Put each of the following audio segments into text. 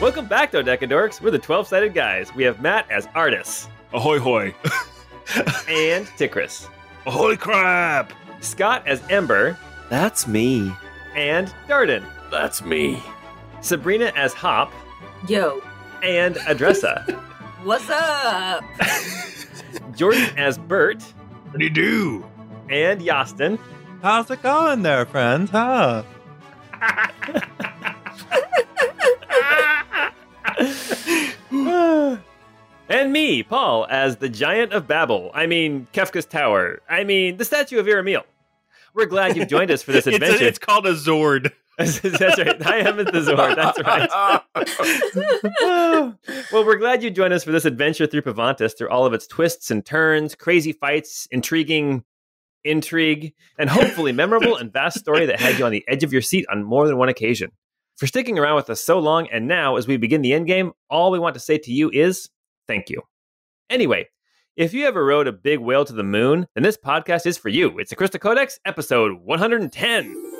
Welcome back, Dodecadorks. We're the 12 sided guys. We have Matt as Artis Ahoy hoy. and Tikris, Ahoy crap. Scott as Ember, That's me. and Darden, That's me. Sabrina as Hop, Yo, and Adressa, what's up? Jordan as Bert, What do you do? and Yastin. How's it going there, friends? Huh? and me, Paul, as the Giant of Babel. I mean, Kefka's Tower. I mean, the statue of Iramiel. We're glad you've joined us for this It's, adventure. a, it's called a Zord. that's right. I am the Zord. That's right. well, we're glad you joined us for this adventure through Pavantis, through all of its twists and turns, crazy fights, intriguing intrigue, and hopefully memorable and vast story that had you on the edge of your seat on more than one occasion. For sticking around with us so long, and now as we begin the endgame, all we want to say to you is thank you. Anyway, if you ever rode a big whale to the moon, then this podcast is for you. It's the Crystal Codex, episode 110.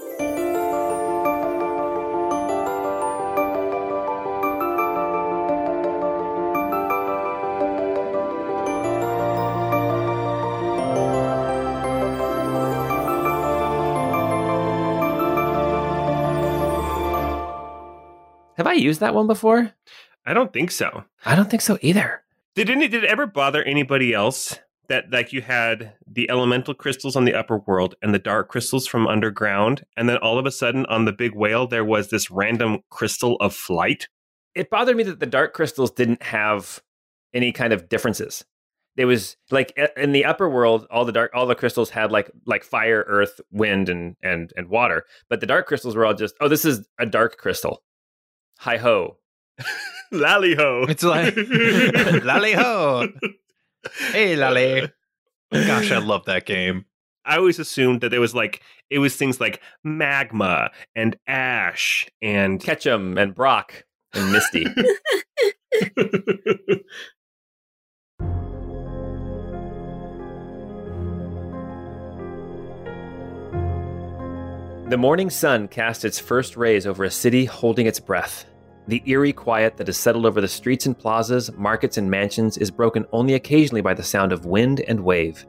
I used that one before? I don't think so. I don't think so either. Did any did it ever bother anybody else that like you had the elemental crystals on the upper world and the dark crystals from underground, and then all of a sudden on the big whale there was this random crystal of flight? It bothered me that the dark crystals didn't have any kind of differences. It was like in the upper world, all the dark, all the crystals had like like fire, earth, wind, and and and water. But the dark crystals were all just, oh, this is a dark crystal. Hi ho. Lally ho! It's like lolly ho. Hey, lolly. Gosh, I love that game. I always assumed that it was like it was things like magma and ash and Ketchum and Brock and Misty. The morning sun cast its first rays over a city holding its breath. The eerie quiet that has settled over the streets and plazas, markets and mansions is broken only occasionally by the sound of wind and wave.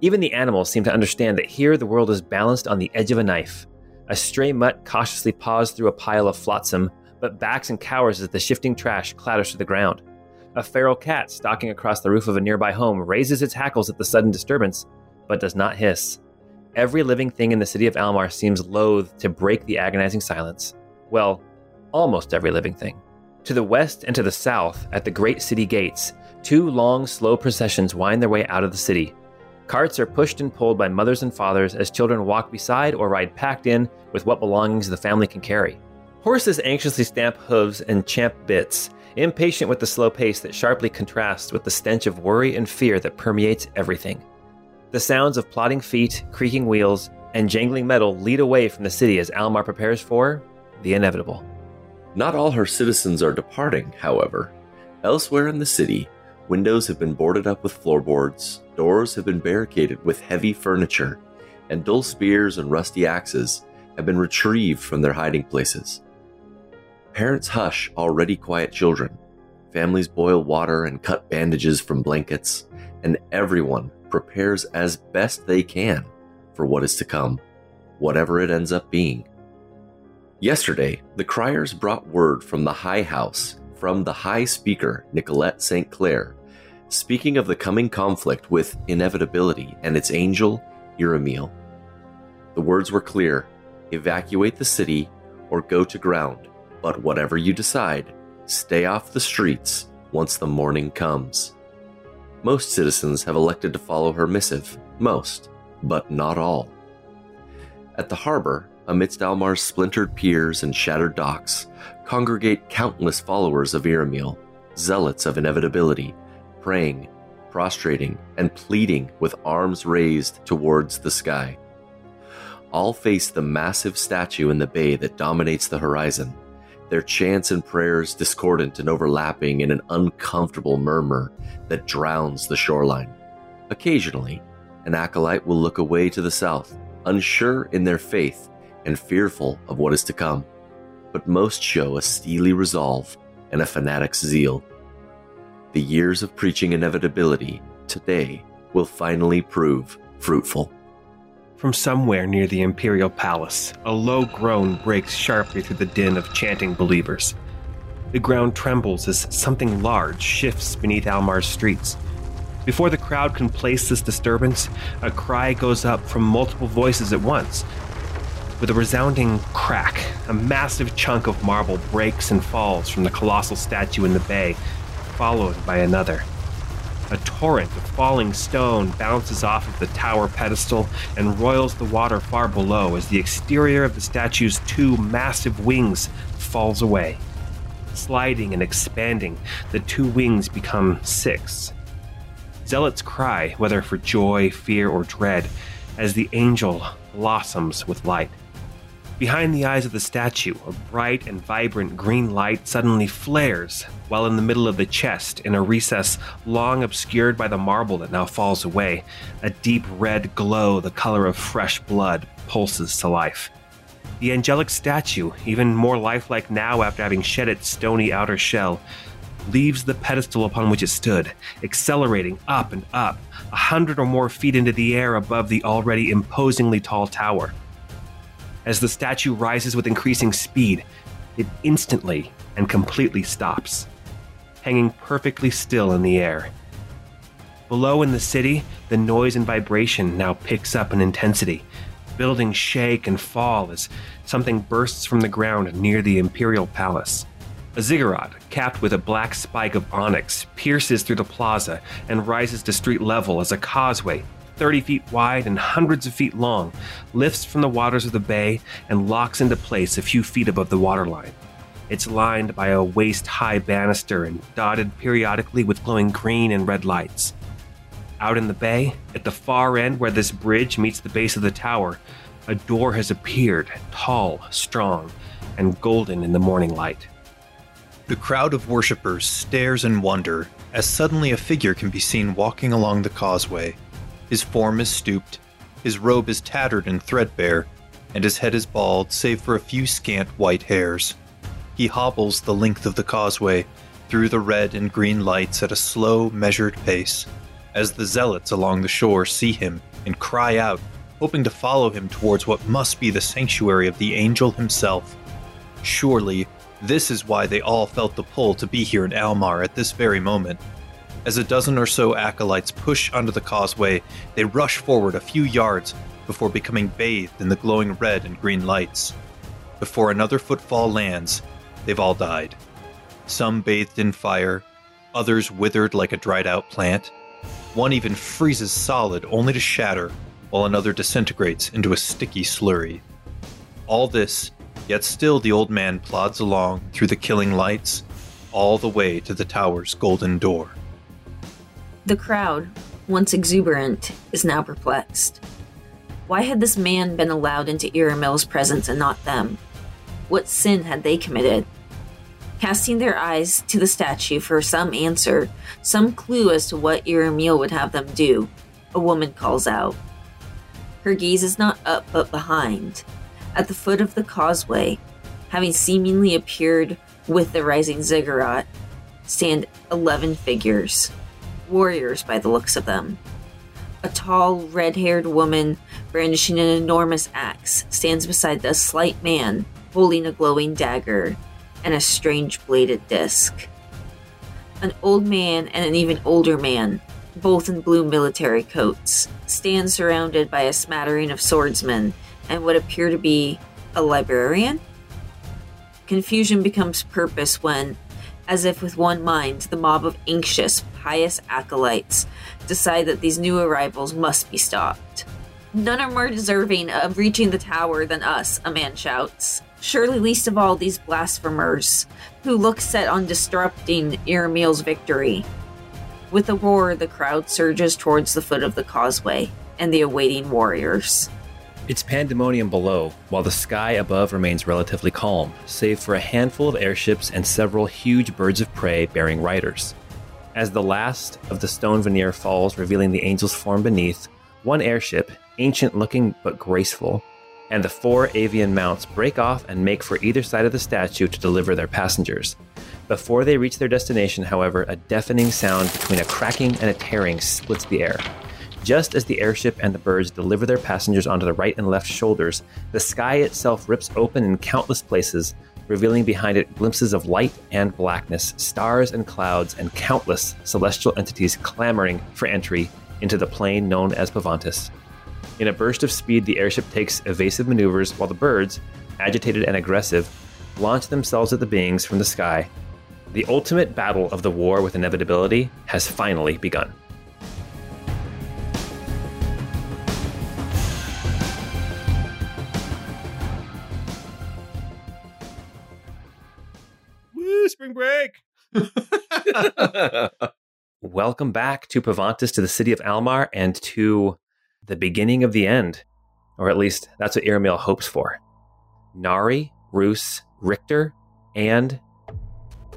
Even the animals seem to understand that here the world is balanced on the edge of a knife. A stray mutt cautiously paws through a pile of flotsam, but backs and cowers as the shifting trash clatters to the ground. A feral cat stalking across the roof of a nearby home raises its hackles at the sudden disturbance, but does not hiss. Every living thing in the city of Almar seems loath to break the agonizing silence. Well, almost every living thing. To the west and to the south, at the great city gates, two long, slow processions wind their way out of the city. Carts are pushed and pulled by mothers and fathers as children walk beside or ride packed in with what belongings the family can carry. Horses anxiously stamp hooves and champ bits, impatient with the slow pace that sharply contrasts with the stench of worry and fear that permeates everything. The sounds of plodding feet, creaking wheels, and jangling metal lead away from the city as Almar prepares for the inevitable. Not all her citizens are departing, however. Elsewhere in the city, windows have been boarded up with floorboards, doors have been barricaded with heavy furniture, and dull spears and rusty axes have been retrieved from their hiding places. Parents hush already quiet children. Families boil water and cut bandages from blankets, and everyone prepares as best they can for what is to come, whatever it ends up being. Yesterday, the criers brought word from the High House, from the High Speaker, Nicolette St. Clair, speaking of the coming conflict with inevitability and its angel, Iramiel. The words were clear evacuate the city or go to ground, but whatever you decide, stay off the streets once the morning comes. Most citizens have elected to follow her missive, most, but not all. At the harbor, amidst Almar's splintered piers and shattered docks, congregate countless followers of Iramiel, zealots of inevitability, praying, prostrating, and pleading with arms raised towards the sky. All face the massive statue in the bay that dominates the horizon, their chants and prayers discordant and overlapping in an uncomfortable murmur that drowns the shoreline. Occasionally, an acolyte will look away to the south, unsure in their faith and fearful of what is to come, but most show a steely resolve and a fanatic's zeal. The years of preaching inevitability today will finally prove fruitful. From somewhere near the Imperial Palace, a low groan breaks sharply through the din of chanting believers. The ground trembles as something large shifts beneath Almar's streets. Before the crowd can place this disturbance, a cry goes up from multiple voices at once. With a resounding crack, a massive chunk of marble breaks and falls from the colossal statue in the bay, followed by another. A torrent of falling stone bounces off of the tower pedestal and roils the water far below as the exterior of the statue's two massive wings falls away. Sliding and expanding, the two wings become six. Zealots cry, whether for joy, fear, or dread, as the angel blossoms with light. Behind the eyes of the statue, a bright and vibrant green light suddenly flares, while in the middle of the chest, in a recess long obscured by the marble that now falls away, a deep red glow, the color of fresh blood, pulses to life. The angelic statue, even more lifelike now after having shed its stony outer shell, leaves the pedestal upon which it stood, accelerating up and up, a hundred or more feet into the air above the already imposingly tall tower. As the statue rises with increasing speed, it instantly and completely stops, hanging perfectly still in the air. Below in the city, the noise and vibration now picks up in intensity. Buildings shake and fall as something bursts from the ground near the Imperial Palace. A ziggurat, capped with a black spike of onyx, pierces through the plaza and rises to street level as a causeway 30 feet wide and hundreds of feet long, lifts from the waters of the bay and locks into place a few feet above the waterline. It's lined by a waist high banister and dotted periodically with glowing green and red lights. Out in the bay, at the far end where this bridge meets the base of the tower, a door has appeared, tall, strong, and golden in the morning light. The crowd of worshippers stares in wonder as suddenly a figure can be seen walking along the causeway. His form is stooped, his robe is tattered and threadbare, and his head is bald save for a few scant white hairs. He hobbles the length of the causeway through the red and green lights at a slow, measured pace. As the zealots along the shore see him and cry out, hoping to follow him towards what must be the sanctuary of the angel himself. Surely, this is why they all felt the pull to be here in Almar at this very moment. As a dozen or so acolytes push onto the causeway, they rush forward a few yards before becoming bathed in the glowing red and green lights. Before another footfall lands, they've all died. Some bathed in fire, others withered like a dried out plant. One even freezes solid only to shatter, while another disintegrates into a sticky slurry. All this, yet still the old man plods along through the killing lights, all the way to the tower's golden door. The crowd, once exuberant, is now perplexed. Why had this man been allowed into Iramiel's presence and not them? What sin had they committed? Casting their eyes to the statue for some answer, some clue as to what Iramiel would have them do, a woman calls out. Her gaze is not up but behind. At the foot of the causeway, having seemingly appeared with the rising ziggurat, stand eleven figures warriors by the looks of them. A tall, red haired woman brandishing an enormous axe stands beside a slight man holding a glowing dagger and a strange bladed disc. An old man and an even older man, both in blue military coats, stand surrounded by a smattering of swordsmen and what appear to be a librarian? Confusion becomes purpose when, as if with one mind, the mob of anxious, pious acolytes decide that these new arrivals must be stopped. None are more deserving of reaching the tower than us, a man shouts. Surely least of all these blasphemers, who look set on disrupting Iramiel's victory. With a roar, the crowd surges towards the foot of the causeway and the awaiting warriors. It's pandemonium below, while the sky above remains relatively calm, save for a handful of airships and several huge birds of prey bearing riders. As the last of the stone veneer falls, revealing the angel's form beneath, one airship, ancient looking but graceful, and the four avian mounts break off and make for either side of the statue to deliver their passengers. Before they reach their destination, however, a deafening sound between a cracking and a tearing splits the air. Just as the airship and the birds deliver their passengers onto the right and left shoulders, the sky itself rips open in countless places, revealing behind it glimpses of light and blackness, stars and clouds, and countless celestial entities clamoring for entry into the plane known as Pavantis. In a burst of speed, the airship takes evasive maneuvers while the birds, agitated and aggressive, launch themselves at the beings from the sky. The ultimate battle of the war with inevitability has finally begun. Woo, spring break. Welcome back to Pavantis, to the city of Almar, and to the beginning of the end. Or at least that's what Iramiel hopes for. Nari, Roos, Richter, and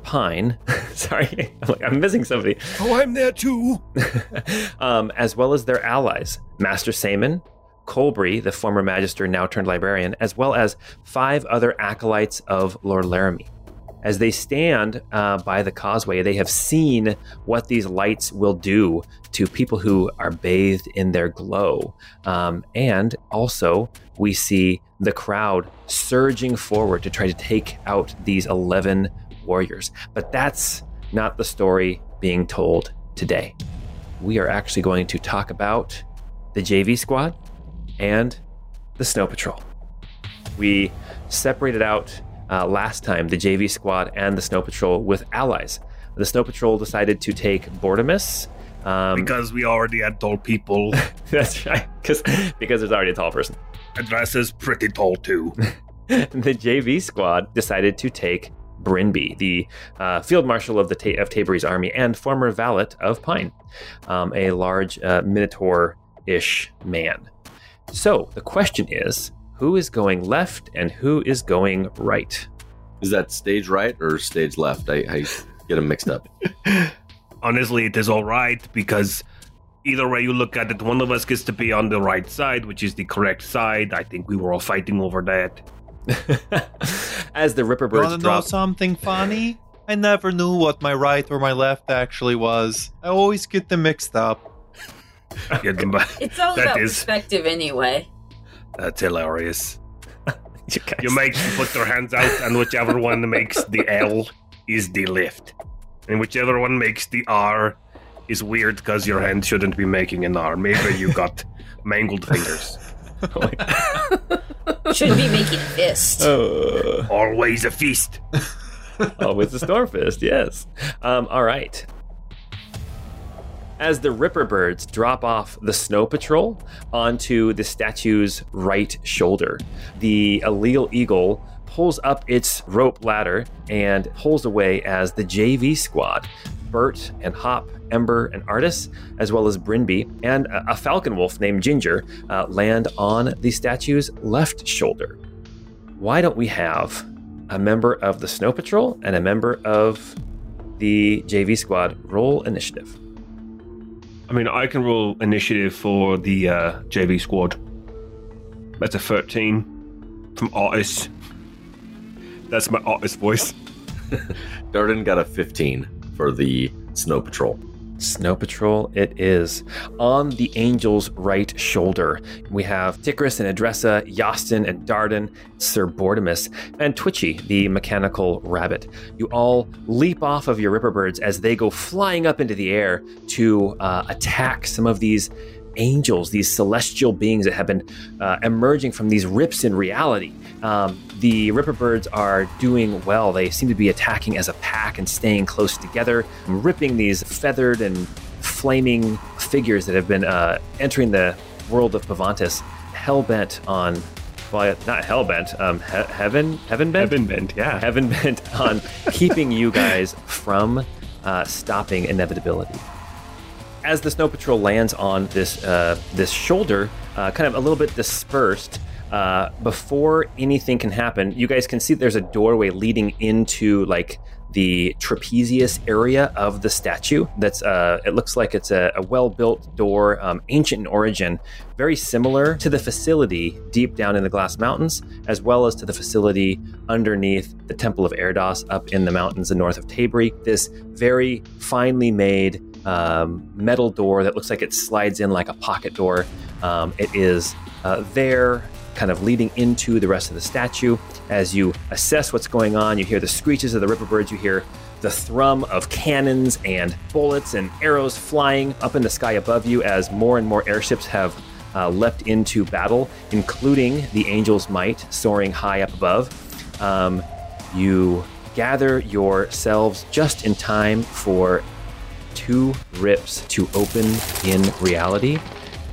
Pine. Sorry, I'm, like, I'm missing somebody. Oh, I'm there too. um, as well as their allies, Master Saman, Colbury, the former magister now turned librarian, as well as five other acolytes of Lord Laramie. As they stand uh, by the causeway, they have seen what these lights will do to people who are bathed in their glow. Um, and also, we see the crowd surging forward to try to take out these 11 warriors. But that's not the story being told today. We are actually going to talk about the JV squad and the Snow Patrol. We separated out uh, last time the JV squad and the Snow Patrol with allies. The Snow Patrol decided to take Bortimus. Um, Because we already had tall people. that's right, because because there's already a tall person. Address is pretty tall too. the JV squad decided to take Brinby, the uh, field marshal of the Ta- of Tabri's army and former valet of Pine, um, a large uh, minotaur-ish man. So the question is, who is going left and who is going right? Is that stage right or stage left? I, I get them mixed up. Honestly, it is all right because either way you look at it, one of us gets to be on the right side, which is the correct side. I think we were all fighting over that. As the Ripper birds Wanna know something funny? I never knew what my right or my left actually was. I always get them mixed up. Get them back. It's all That about is- perspective anyway. That's hilarious. you guys- You make them put their hands out, and whichever one makes the L is the lift, and whichever one makes the R is weird because your hand shouldn't be making an R. Maybe you got mangled fingers. Should be making a fist. Uh, Always a feast. always the Stormfist, yes. Um, all right. As the Ripper birds drop off the Snow Patrol onto the statue's right shoulder, the Allele Eagle pulls up its rope ladder and pulls away as the JV squad, Bert and Hop, Ember and Artis, as well as Brinby and a, falcon wolf named Ginger, uh, land on the statue's left shoulder. Why don't we have a member of the Snow Patrol and a member of the JV squad roll initiative? I mean, I can roll initiative for the uh, JV squad. That's a 13 from Artis. That's my Artis voice. Darden got a 15 for the Snow Patrol. Snow Patrol, it is. On the Angel's right shoulder, we have Ticris and Adressa, Yastin and Darden, Sir Bortimus, and Twitchy, the mechanical rabbit. You all leap off of your Ripperbirds as they go flying up into the air to uh, attack some of these angels, these celestial beings that have been uh, emerging from these rips in reality. Um, the Ripperbirds are doing well. They seem to be attacking as a pack and staying close together, ripping these feathered and flaming figures that have been uh, entering the world of Pavantis, hell bent on, well, not hell bent, um, he- heaven, heaven bent, Heaven bent, yeah. heaven bent on keeping you guys from uh, stopping inevitability. As the snow patrol lands on this uh, this shoulder, uh, kind of a little bit dispersed, uh, before anything can happen, you guys can see there's a doorway leading into like the trapezius area of the statue. That's uh, it looks like it's a, a well-built door, um, ancient in origin, very similar to the facility deep down in the Glass Mountains, as well as to the facility underneath the Temple of Erdos up in the mountains in north of Tabri. This very finely made um, metal door that looks like it slides in like a pocket door. Um, it is uh, there kind of leading into the rest of the statue. As you assess what's going on, you hear the screeches of the ripper birds, you hear the thrum of cannons and bullets and arrows flying up in the sky above you as more and more airships have uh, leapt into battle, including the Angel's Might soaring high up above. Um, you gather yourselves just in time for two rips to open in reality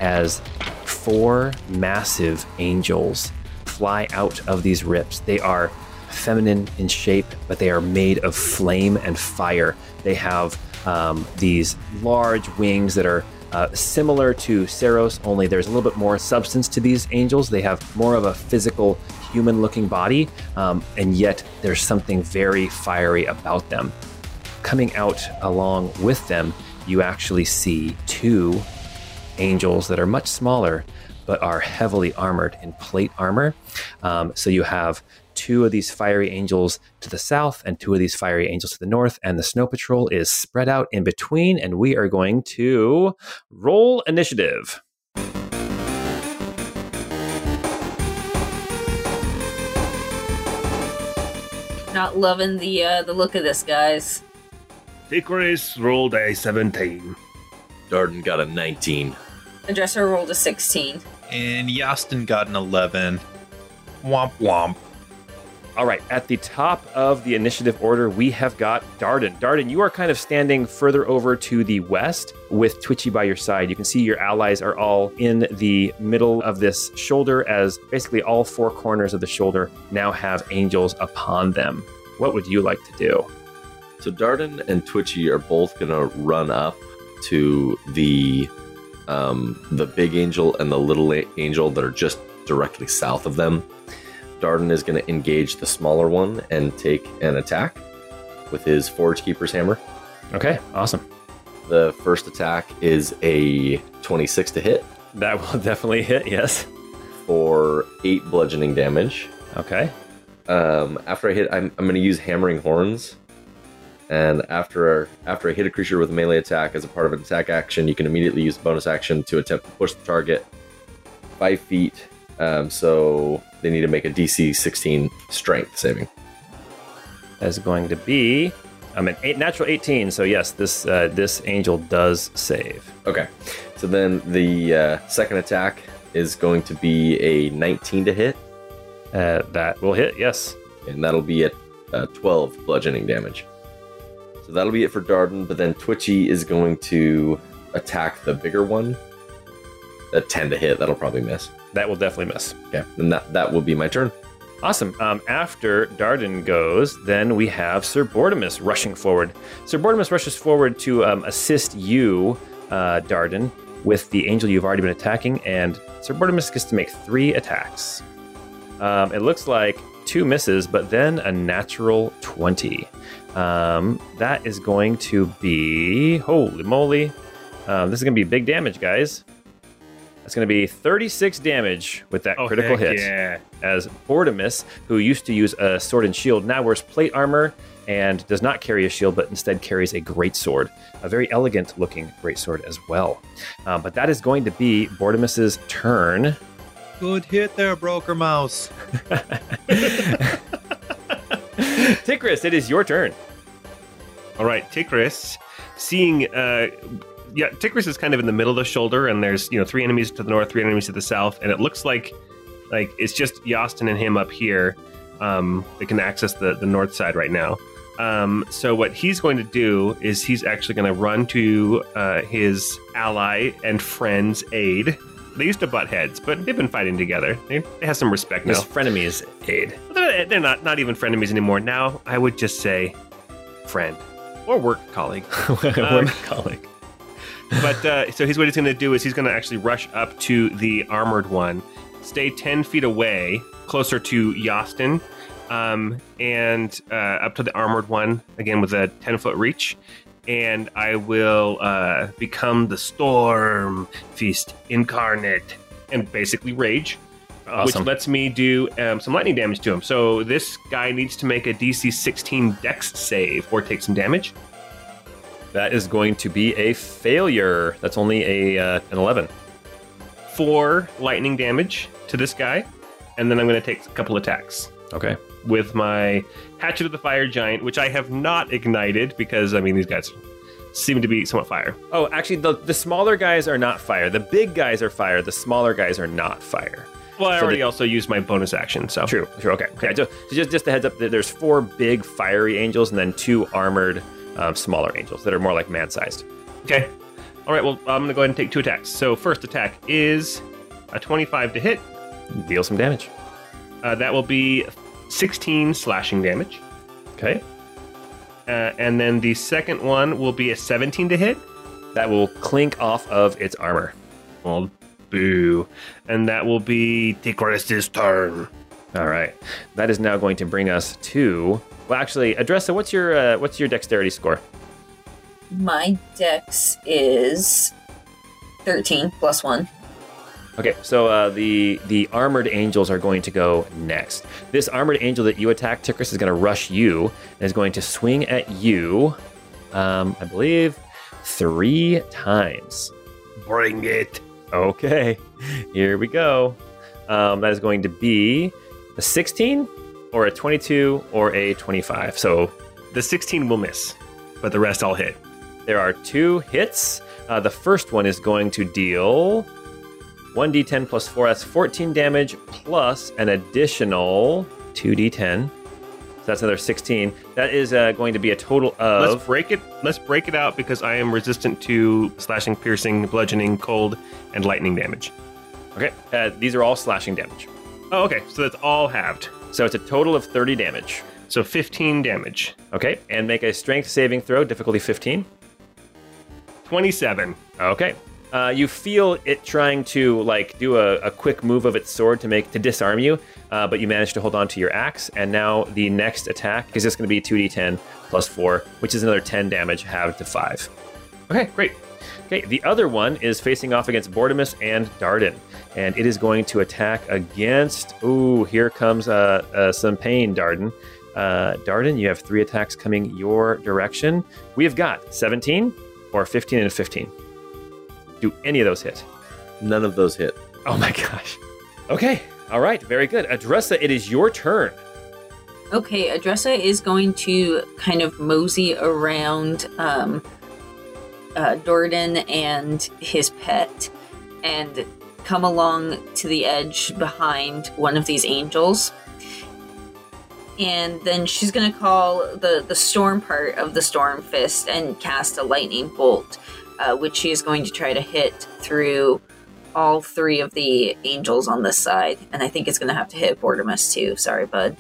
as four massive angels fly out of these rips. They are feminine in shape, but they are made of flame and fire. They have um, these large wings that are uh, similar to Saros, only there's a little bit more substance to these angels. They have more of a physical, human looking body, um, and yet there's something very fiery about them. Coming out along with them, you actually see two angels that are much smaller but are heavily armored in plate armor. Um, so you have two of these fiery angels to the south and two of these fiery angels to the north, and the snow patrol is spread out in between. And we are going to roll initiative. Not loving the uh, the look of this, guys. Tigris rolled a 17. Darden got a 19. Adressa rolled a 16. And Yastin got an 11. Womp womp. All right, at the top of the initiative order, we have got Darden. Darden, you are kind of standing further over to the west with Twitchy by your side. You can see your allies are all in the middle of this shoulder, as basically all four corners of the shoulder now have angels upon them. What would you like to do? So Darden and Twitchy are both gonna run up to the um, the big angel and the little angel that are just directly south of them. Darden is gonna engage the smaller one and take an attack with his Forge Keeper's hammer. Okay, awesome. The first attack is a 26 to hit That will definitely hit, yes. for eight bludgeoning damage. Okay. Um, after I hit, I'm, I'm going to use hammering horns. And after after I hit a creature with a melee attack as a part of an attack action, you can immediately use the bonus action to attempt to push the target five feet. Um, so they need to make a DC 16 Strength saving. That's going to be I'm an eight, natural 18, so yes, this uh, this angel does save. Okay, so then the uh, second attack is going to be a 19 to hit, Uh, that will hit, yes. and that'll be at uh, 12 bludgeoning damage. So that'll be it for Darden, but then Twitchy is going to attack the bigger one. A 10 to hit, that'll probably miss. That will definitely miss. Okay, then that, that will be my turn. Awesome. Um, after Darden goes, then we have Sir Bortimus rushing forward. Sir Bortimus rushes forward to um, assist you, uh, Darden, with the angel you've already been attacking, and Sir Bortimus gets to make three attacks. Um, it looks like two misses, but then a natural 20. Um, that is going to be. Holy moly. Um, this is going to be big damage, guys. That's going to be 36 damage with that critical Oh, heck hit Yeah. as Bortimus, who used to use a sword and shield, now wears plate armor and does not carry a shield, but instead carries a great sword, a very elegant looking great sword as well. Uh, but that is going to be Bortimus's turn. Good hit there, Broker Mouse. Tikris, it is your turn. All right, Tigris, seeing, uh, yeah, Tigris is kind of in the middle of the shoulder, and there's you know three enemies to the north, three enemies to the south, and it looks like like it's just Yastin and him up here. Um, they can access the the north side right now. Um, so what he's going to do is he's actually going to run to uh, his ally and friend's aid. They used to butt heads, but they've been fighting together. They, they have some respect now. His frenemies aid. They're, they're not not even frenemies anymore. Now I would just say friend or work colleague. Work colleague. But uh, so he's what he's going to do is he's going to actually rush up to the armored one stay 10 feet away, closer to Yastin, um, and uh, up to the armored one, again with a 10 foot reach. And I will uh, become the Storm Feast incarnate and basically rage, Awesome. which lets me do um, some lightning damage to him. So this guy needs to make a DC 16 Dex save or take some damage. that is going to be a failure. That's only a uh, an 11. Four lightning damage to this guy, and then I'm going to take a couple attacks. Okay. with my Hatchet of the Fire Giant, which I have not ignited because, I mean, these guys seem to be somewhat fire. Oh, actually, the, the smaller guys are not fire. The big guys are fire. The smaller guys are not fire. Well, I So already also used my bonus action, so. True, true. Okay, okay. Just, just, just a heads up. there- There's four big fiery angels and then two armored um, smaller angels that are more like man-sized. Okay. All right, well, I'm going to go ahead and take two attacks. So, first attack is a 25 to hit. Deal some damage. Uh, that will be 16 slashing damage. Okay. Uh, and then the second one will be a 17 to hit. That will clink off of its armor. Well, boo. And that will be Ticris's turn. All right. That is now going to bring us to. Well, actually, Adressa, what's your uh, what's your dexterity score? My dex is 13 plus 1. Okay, so uh, the the armored angels are going to go next. This armored angel that you attack, Tikris, is going to rush you and is going to swing at you. Um, I believe three times. Bring it. Okay, here we go. Um, that is going to be a 16 or a 22 or a 25. So The 16 will miss, but the rest I'll hit. there are two hits. Uh, the first one is going to deal 1d10 plus 4. That's 14 damage plus an additional 2d10. That's another 16. That is uh, going to be a total of. Let's break it. Let's break it out because I am resistant to slashing, piercing, bludgeoning, cold, and lightning damage. Okay, uh, these are all slashing damage. Oh, okay. So that's all halved. So it's a total of 30 damage. So 15 damage. Okay, and make a strength saving throw, difficulty 15. 27. Okay. Uh, you feel it trying to like do a, a quick move of its sword to make to disarm you, uh, but you manage to hold on to your axe. And now the next attack is just going to be 2d10 plus 4, which is another 10 damage, halved to 5. Okay, great. Okay, the other one is facing off against Bortimus and Darden, and it is going to attack against. Ooh, here comes uh, uh, some pain, Darden. Uh, Darden, you have three attacks coming your direction. We have got 17 or 15 and 15. Do any of those hit? None of those hit. Oh my gosh. Okay, all right, very good. Adressa, it is your turn. Okay, Adressa is going to kind of mosey around um, uh, Darden and his pet and come along to the edge behind one of these angels. And then she's going to call the, the storm part of the storm fist and cast a lightning bolt, uh, which she is going to try to hit through all three of the angels on this side. And I think it's going to have to hit Bortimus too. Sorry, bud.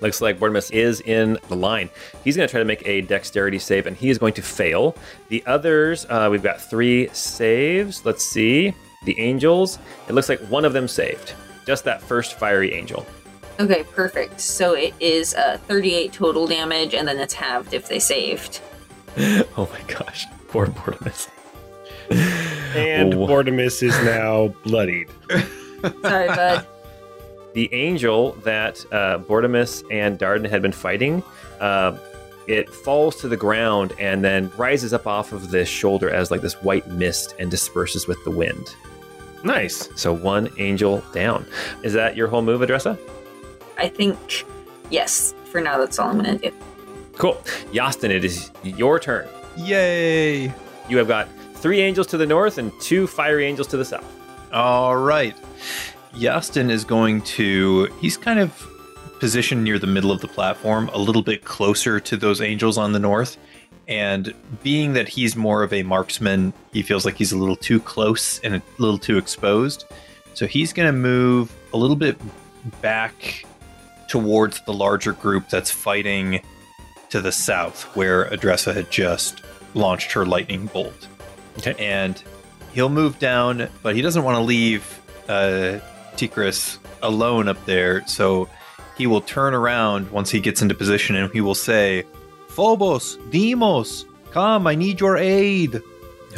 Looks like Bortimus is in the line. He's going to try to make a dexterity save, and he is going to fail. The others, uh, we've got three saves. Let's see. The angels, it looks like one of them saved. Just that first fiery angel. Okay, perfect. So it is uh, 38 total damage, and then it's halved if they saved. oh my gosh. Poor Bortimus. And Oh. Bortimus is now bloodied. Sorry, bud. The angel that uh, Bortimus and Darden had been fighting, uh, it falls to the ground and then rises up off of this shoulder as like this white mist and disperses with the wind. Nice. So one angel down. Is that your whole move, Adressa? I think, yes, for now, that's all I'm going to do. Cool. Yastin, it is your turn. Yay! You have got three angels to the north and two fiery angels to the south. All right. Yastin is going to. He's kind of positioned near the middle of the platform, a little bit closer to those angels on the north. And being that he's more of a marksman, he feels like he's a little too close and a little too exposed. So he's going to move a little bit back towards the larger group that's fighting to the south, where Adressa had just launched her lightning bolt Okay. and he'll move down, but he doesn't want to leave uh, Tikris alone up there, so he will turn around once he gets into position and he will say, Phobos, Demos, come, I need your aid.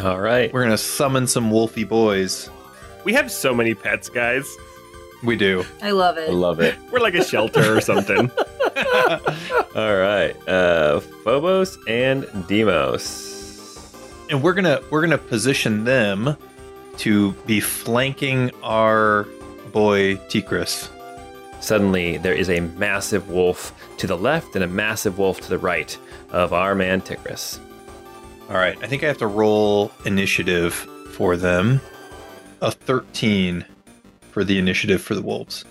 All right. We're going to summon some wolfy boys. We have so many pets, guys. We do. I love it. I love it. We're like a shelter or something. All right. Uh, Phobos and Demos. And we're going to we're to position them to be flanking our boy Tikris. Suddenly, there is a massive wolf to the left and a massive wolf to the right of our man Tigris. All right, I think I have to roll initiative for them. A 13 for the initiative for the wolves.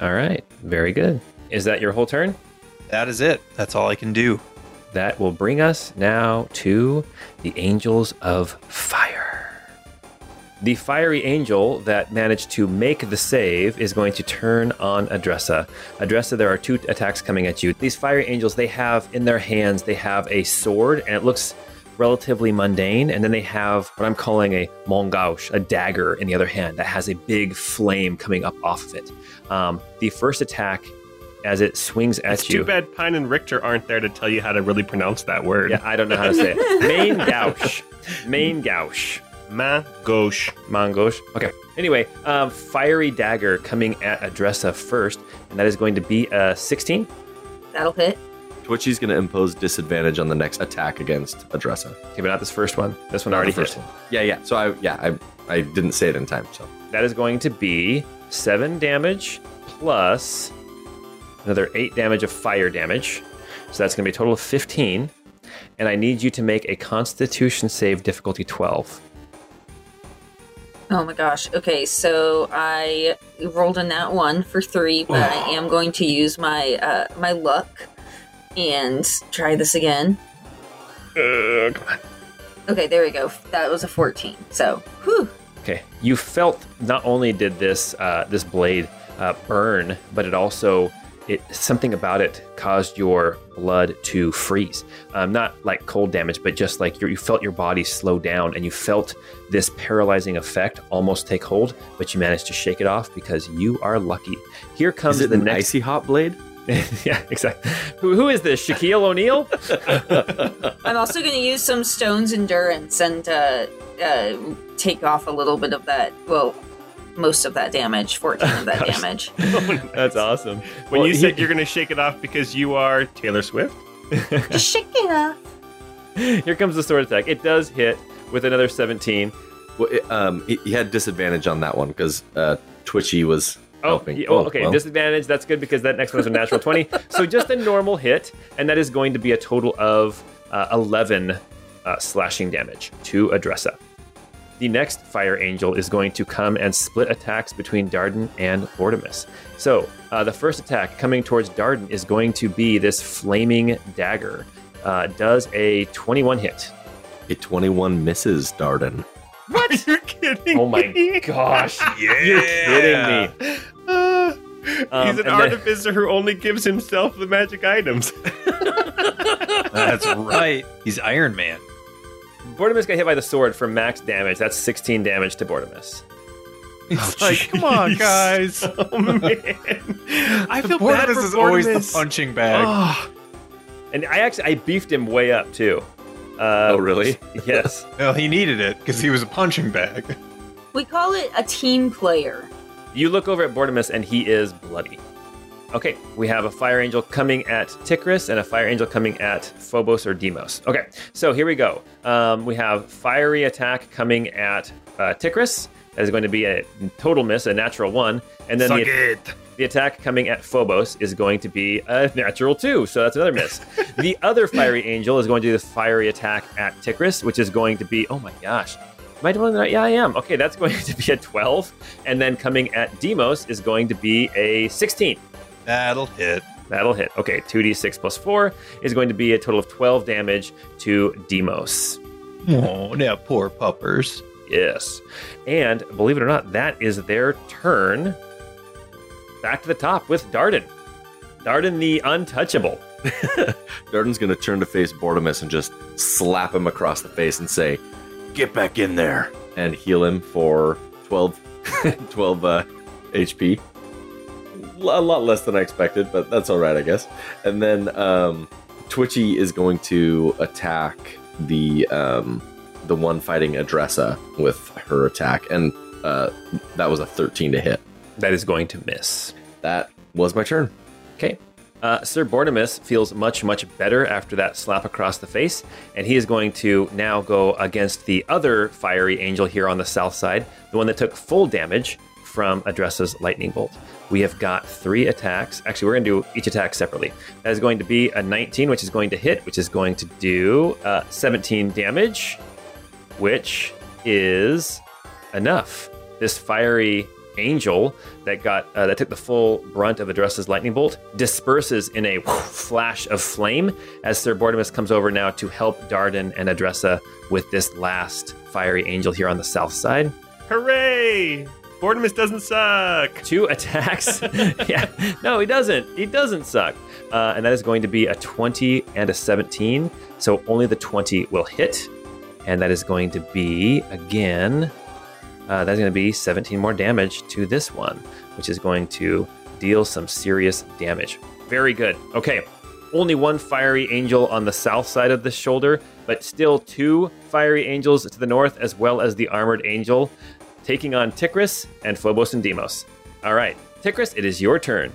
All right. Very good. Is that your whole turn? That is it. That's all I can do. That will bring us now to the Angels of Fire. The fiery angel that managed to make the save is going to turn on Adressa. Adressa, there are two attacks coming at you. These fiery angels, they have in their hands, they have a sword, and it looks relatively mundane. And then they have what I'm calling a mongaush, a dagger in the other hand that has a big flame coming up off of it. Um, the first attack, as it swings at It's you. too bad Pine and Richter aren't there to tell you how to really pronounce that word. Yeah, I don't know how to say it. Main gauche. Main gauche. Ma gauche. Mongosh. Okay. Anyway, um, fiery dagger coming at Adressa first, and that is going to be a 16. That'll hit. Twitchy's going to impose disadvantage on the next attack against Adressa. Okay, but not this first one. This one Not already the first hit. one. Yeah, yeah. So I, yeah, I, I didn't say it in time. So That is going to be seven damage plus another eight damage of fire damage. So that's going to be a total of 15. And I need you to make a Constitution save difficulty 12. Oh my gosh. Okay, so I rolled a nat one for three, but I am going to use my uh, my luck and try this again. Uh, come on. Okay, there we go. That was a fourteen. So, whew. Okay, you felt not only did this uh, this blade uh, burn, but it also it something about it caused your blood to freeze. Um, not like cold damage, but just like you felt your body slow down, and you felt this paralyzing effect almost take hold. But you managed to shake it off because you are lucky. Here comes is it the an next. icy hot blade? yeah, exactly. Who, who is this? Shaquille O'Neal? I'm also going to use some stones endurance and uh, uh, take off a little bit of that. Well, most of that damage. Fourteen of that damage. That's awesome. When Well, you he- said you're going to shake it off because you are Taylor Swift, Just shake it off. Here comes the sword attack. It does hit with another 17. Well, it, um, he, he had disadvantage on that one because uh, Twitchy was Oh, helping. oh, okay. well. Disadvantage. That's good because that next one is a natural 20. So just a normal hit, and that is going to be a total of uh, 11 uh, slashing damage to Adressa. The next Fire Angel is going to come and split attacks between Darden and Bortimus. So uh, the first attack coming towards Darden is going to be this flaming dagger. Uh, does a 21 hit. A 21 misses Darden. what? You're kidding? Oh my me? gosh. You're kidding me. Uh, Um, he's and an then- artificer who only gives himself the magic items. That's right. He's Iron Man. Bortimus got hit by the sword for max damage. That's 16 damage to Bortimus. He's like, come on, guys. oh man, I feel bad Bortimus for is always the punching bag. Oh, And I actually I beefed him way up too. Uh, Oh, really? Yes. Well, he needed it because he was a punching bag. We call it a team player. You look over at Bortimus and he is bloody. Okay, we have a fire angel coming at Tikris and a fire angel coming at Phobos or Demos. Okay, so here we go. Um, we have fiery attack coming at uh, Tikris. That is going to be a total miss, a natural one, and then suck the, it. The attack coming at Phobos is going to be a natural two, so that's another miss. the other fiery angel is going to do the fiery attack at Tikris, which is going to be oh my gosh. Am I doing that? Yeah, I am. Okay, that's going to be a 12. And then coming at Demos is going to be a 16. That'll hit. That'll hit. Okay, 2d6 plus 4 is going to be a total of 12 damage to Demos. Oh, now poor puppers. Yes. And believe it or not, that is their turn. Back to the top with Darden. Darden the untouchable. Darden's going to turn to face Bortimus and just slap him across the face and say, Get back in there! And heal him for 12, 12 uh, HP. A lot less than I expected, but that's all right, I guess. And then um, Twitchy is going to attack the um, the one fighting Adressa with her attack, and uh, that was a 13 to hit. That is going to miss. That was my turn. Okay. Uh, Sir Bortimus feels much, much better after that slap across the face, and he is going to now go against the other fiery angel here on the south side, the one that took full damage from Adressa's lightning bolt. We have got three attacks. Actually, we're going to do each attack separately. That is going to be a 19, which is going to hit, which is going to do uh, 17 damage, which is enough. This fiery angel that got uh, that took the full brunt of Adressa's lightning bolt disperses in a flash of flame as Sir Bortimus comes over now to help Darden and Adressa with this last fiery angel here on the south side. Hooray! Bortimus doesn't suck. Two attacks. yeah, no, he doesn't. He doesn't suck. Uh, and that is going to be a 20 and a 17. So only the 20 will hit. And that is going to be, again, uh, that's going to be 17 more damage to this one, which is going to deal some serious damage. Very good. Okay, only one fiery angel on the south side of the shoulder, but still two fiery angels to the north, as well as the armored angel, taking on Tikris and Phobos and Demos. All right, Tikris, it is your turn.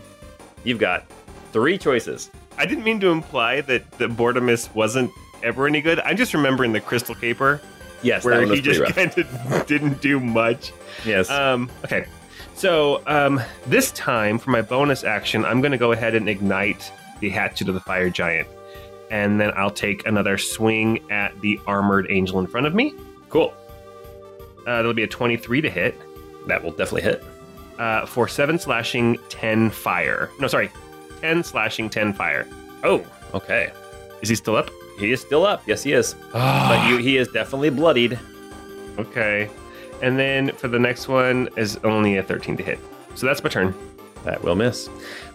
You've got three choices. I didn't mean to imply that the Bortimus wasn't ever any good. I'm just remembering the Crystal Caper Yes, that where he just kind of didn't do much. Yes. Um, okay. So um, this time, for my bonus action, I'm going to go ahead and ignite the Hatchet of the Fire Giant. And then I'll take another swing at the armored angel in front of me. cool. Uh, that'll be a 23 to hit That will definitely hit. uh, for 7 slashing, 10 fire. No, sorry. 10 slashing, 10 fire. Oh, okay. Is he still up? He is still up. Yes, he is. But you, he is definitely bloodied. Okay. And then for the next one is only a 13 to hit. So that's my turn. That will miss.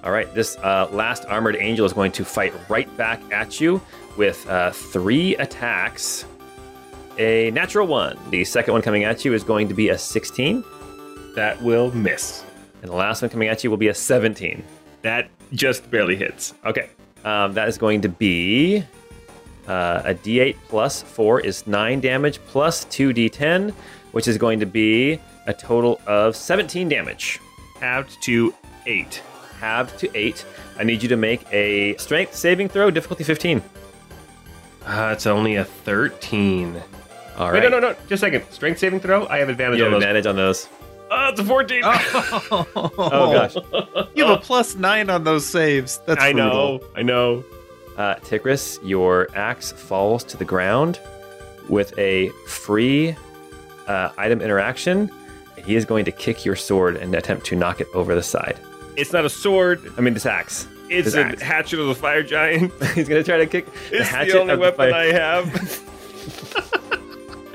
All right, this uh, last armored angel is going to fight right back at you with uh, three attacks. A natural one. The second one coming at you is going to be a 16, That will miss. and the last one coming at you will be a 17. That just barely hits. Okay, um, that is going to be uh, a d8 plus 4 is 9 damage plus 2d10, which is going to be a total of 17 damage. Halved to 8. Halved to 8. I need you to make a strength saving throw, difficulty 15. Uh, it's only a 13. All Wait, right. no, no, no. Just a second. Strength saving throw? I have advantage You have on those. advantage on those. Oh, it's a 14. Oh, Oh, gosh. You have a plus nine on those saves. That's I brutal. know. I know. Uh, Tikris, your axe falls to the ground with a free uh, item interaction. He is going to kick your sword and attempt to knock it over the side. It's not a sword. I mean, this axe. It's His a axe. hatchet of the fire giant. He's going to try to kick the It's hatchet the only of weapon the fire. I have.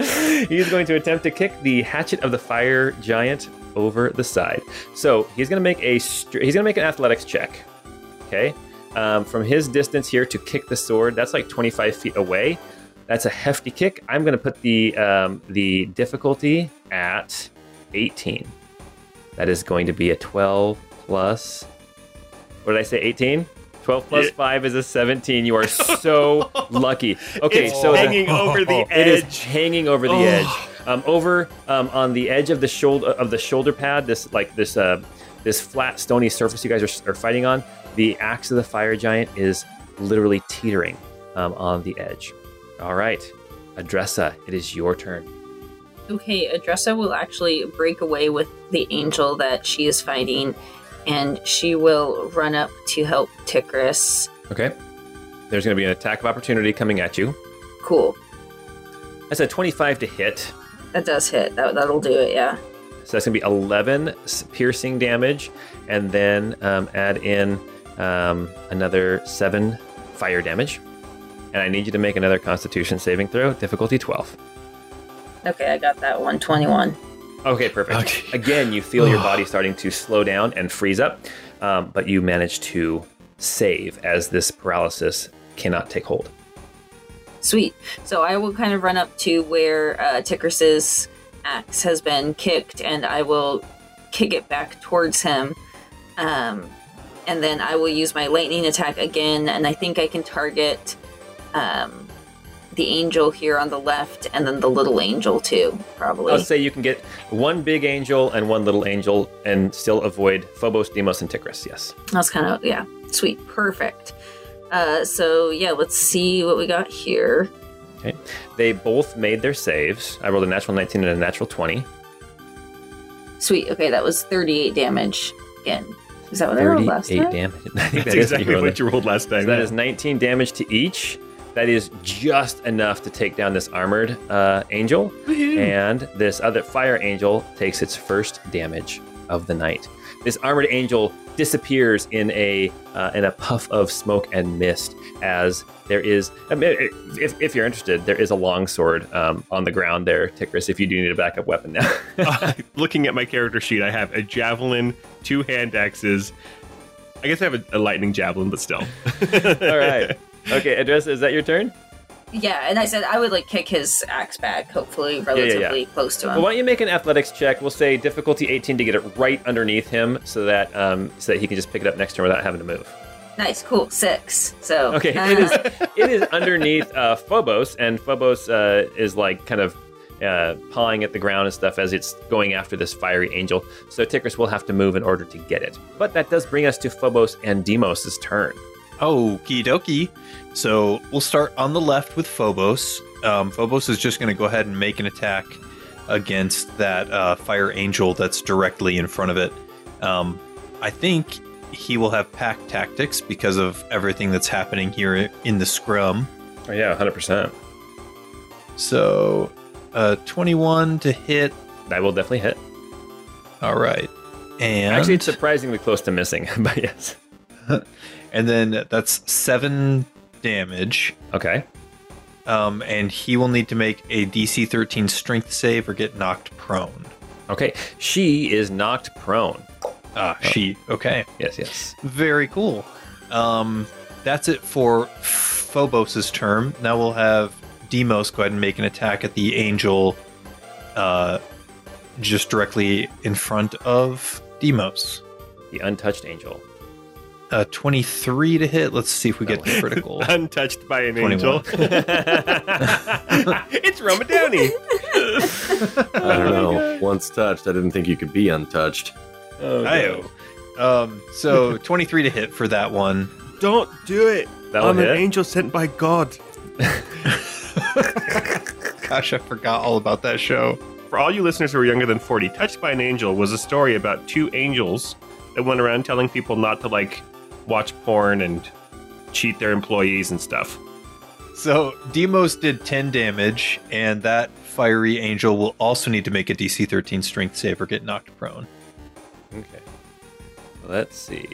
he's going to attempt to kick the hatchet of the fire giant over the side. So he's going to make a str- he's going to make an athletics check. Okay, um, from his distance here to kick the sword, that's like 25 feet away. That's a hefty kick. I'm going to put the um, the difficulty at 18. That is going to be a 12 plus. What did I say? 18. 12 plus Yeah. 5 is a 17. You are so lucky. Okay, it's so the- over the it is hanging over the Oh. edge. Um, over um, on the edge of the shoulder of the shoulder pad, this like this uh, this flat stony surface you guys are, are fighting on. The axe of the fire giant is literally teetering um, on the edge. All right, Adressa, it is your turn. Okay, Adressa will actually break away with the angel that she is fighting, and she will run up to help Tikris. Okay, there's going to be an attack of opportunity coming at you. Cool. That's a 25 to hit. That does hit. That, that'll do it, yeah. So that's going to be 11 piercing damage, and then um, add in um, another 7 fire damage. And I need you to make another constitution saving throw, difficulty 12. Okay, I got that one. 21. Okay, perfect. Okay. Again, you feel your body starting to slow down and freeze up, um, but you manage to save as this paralysis cannot take hold. Sweet. So I will kind of run up to where uh, Tikris's axe has been kicked, and I will kick it back towards him. Um, and then I will use my lightning attack again, and I think I can target um, the angel here on the left, and then the little angel too, probably. I'll say you can get one big angel and one little angel and still avoid Phobos, Deimos, and Tikris. Yes. That's kind of yeah, sweet, perfect. Uh, so yeah, let's see what we got here. Okay. They both made their saves. I rolled a natural 19 and a natural 20. Sweet. Okay, that was 38 damage again. Is that what I rolled last 38 time? damage. I think That's that is exactly rolled what you rolled last time. So that yeah. is 19 damage to each. That is just enough to take down this armored uh, angel. And this other fire angel takes its first damage of the night. This armored angel disappears in a uh, in a puff of smoke and mist as there is. I mean, if, if you're interested, there is a longsword um, on the ground there, Tikris. If you do need a backup weapon now. Uh, looking at my character sheet, I have a javelin, two hand axes. I guess I have a, a lightning javelin, but still. All right. Okay, Adressa. Is that your turn? Yeah, and I said I would like kick his axe back, hopefully yeah, relatively close to him. Well, why don't you make an athletics check? We'll say difficulty 18 to get it right underneath him, so that um, so that he can just pick it up next turn without having to move. nice, cool, six. So Okay, uh, it is it is underneath uh, Phobos, and Phobos uh, is like kind of uh, pawing at the ground and stuff as it's going after this fiery angel. So Tikris will have to move in order to get it. But that does bring us to Phobos and Demos' turn. Okie dokie. So we'll start on the left with Phobos. Um, Phobos is just going to go ahead and make an attack against that uh, fire angel that's directly in front of it. Um, I think he will have pack tactics because of everything that's happening here in the scrum. Oh yeah, 100%. So, uh, 21 to hit. That will definitely hit. All right. And Actually, it's surprisingly close to missing, but yes. and then that's seven damage. Okay. Um, and he will need to make a DC 13 strength save or get knocked prone. Okay. She is knocked prone. Ah, she. Okay. Yes, yes. Very cool. Um, that's it for Phobos' turn. Now we'll have Demos go ahead and make an attack at the angel uh, just directly in front of Demos. The untouched angel. Uh, 23 to hit. Let's see if we get the critical. Untouched by an 21. angel. it's Roma Downey. I don't know. Once touched, I didn't think you could be untouched. Oh, Ayo. Um, so 23 to hit for that one. Don't do it. That'll I'm hit. an angel sent by God. Gosh, I forgot all about that show. For all you listeners who are younger than 40, Touched by an Angel was a story about two angels that went around telling people not to like watch porn and cheat their employees and stuff. So Demos did 10 damage, and that fiery angel will also need to make a DC 13 strength save or get knocked prone. Okay. Let's see.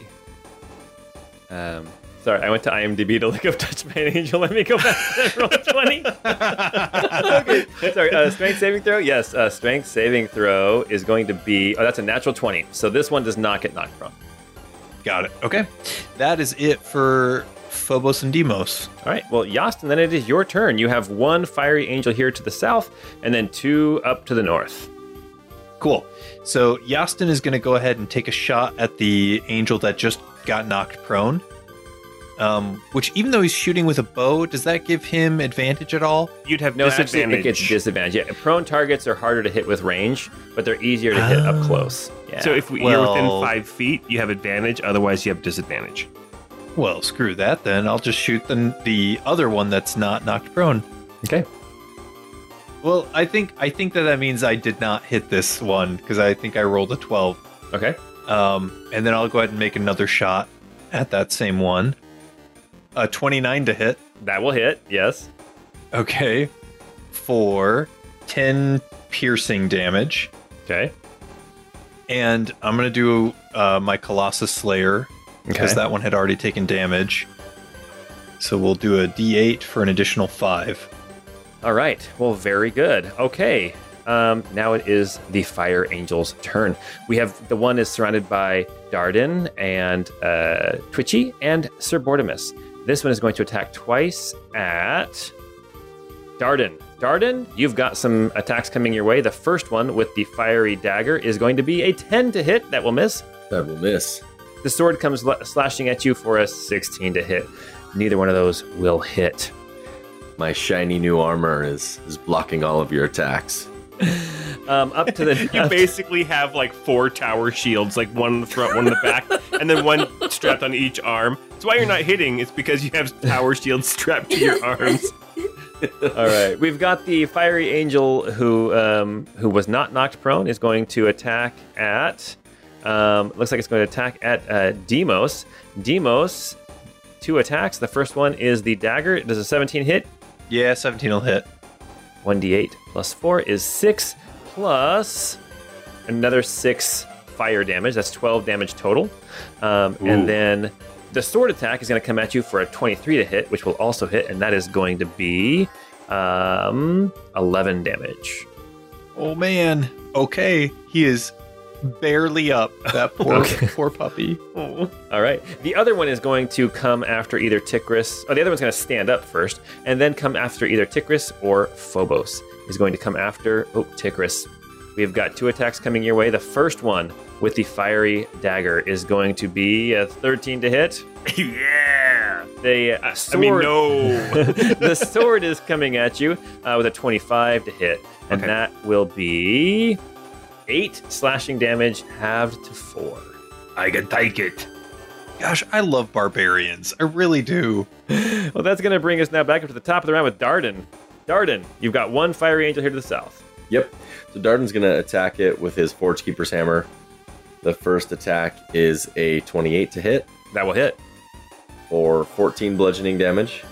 Um, sorry, I went to IMDb to look up Touch by an Angel. Let me go back and roll 20. okay. Sorry, uh, strength saving throw? Yes, uh, strength saving throw is going to be. Oh, that's a natural 20. So this one does not get knocked prone. Got it. Okay. That is it for Phobos and Demos. All right. Well, Yastin, then it is your turn. You have one fiery angel here to the south, and then two up to the north. Cool. So Yastin is going to go ahead and take a shot at the angel that just got knocked prone. Um, which, even though he's shooting with a bow, does that give him advantage at all? You'd have No, actually, disadvantage. it gets disadvantage. Yeah, prone targets are harder to hit with range, but they're easier to hit up Oh. close. Yeah. so if we, you're within five feet, you have advantage. Otherwise, you have disadvantage. Well, screw that then. I'll just shoot the the other one that's not knocked prone. okay. Well, I think I think that that means I did not hit this one because I think I rolled a 12. Okay. Um, and then I'll go ahead and make another shot at that same one. A 29 to hit. That will hit. Yes. Okay. For 10 piercing damage. Okay. And I'm going to do uh, my Colossus Slayer because Okay. that one had already taken damage. So we'll do a d8 for an additional 5. All right. Well, very good. Okay. Um, now it is the Fire Angel's turn. We have the one is surrounded by Darden and uh, Twitchy and Sir Bortimus. This one is going to attack twice at Darden. Darden, you've got some attacks coming your way. The first one with the fiery dagger is going to be a 10 to hit. That will miss. That will miss. The sword comes l- slashing at you for a 16 to hit. Neither one of those will hit. My shiny new armor is is blocking all of your attacks. Um, up to the You basically have like four tower shields, like one in the front, one in the back, and then one strapped on each arm. That's why you're not hitting. It's because you have tower shields strapped to your arms. All right, we've got the fiery angel who um, who was not knocked prone is going to attack at. Um, looks like it's going to attack at uh, Demos. Demos, two attacks. The first one is the dagger. Does a 17 hit? Yeah, 17 will hit. 1d8 plus 4 is 6 plus another 6 fire damage. That's 12 damage total. Um, and then the sword attack is going to come at you for a 23 to hit, which will also hit, and that is going to be um, 11 damage. Oh man. Okay, he is barely up. That poor Okay. poor puppy. Oh. All right. The other one is going to come after either Tikris. Oh, the other one's going to stand up first, and then come after either Tikris or Phobos. Is going to come after oh Tikris. We've got two attacks coming your way. The first one with the fiery dagger is going to be a 13 to hit. yeah. The uh, I sword, mean, no. the sword is coming at you uh, with a 25 to hit, and Okay. that will be eight slashing damage halved to four. I can take it. Gosh, I love barbarians. I really do. well, that's going to bring us now back up to the top of the round with Darden. Darden, you've got one fiery angel here to the south. Yep. So Darden's gonna attack it with his Forge Keeper's hammer. The first attack is a 28 to hit That will hit. for 14 bludgeoning damage.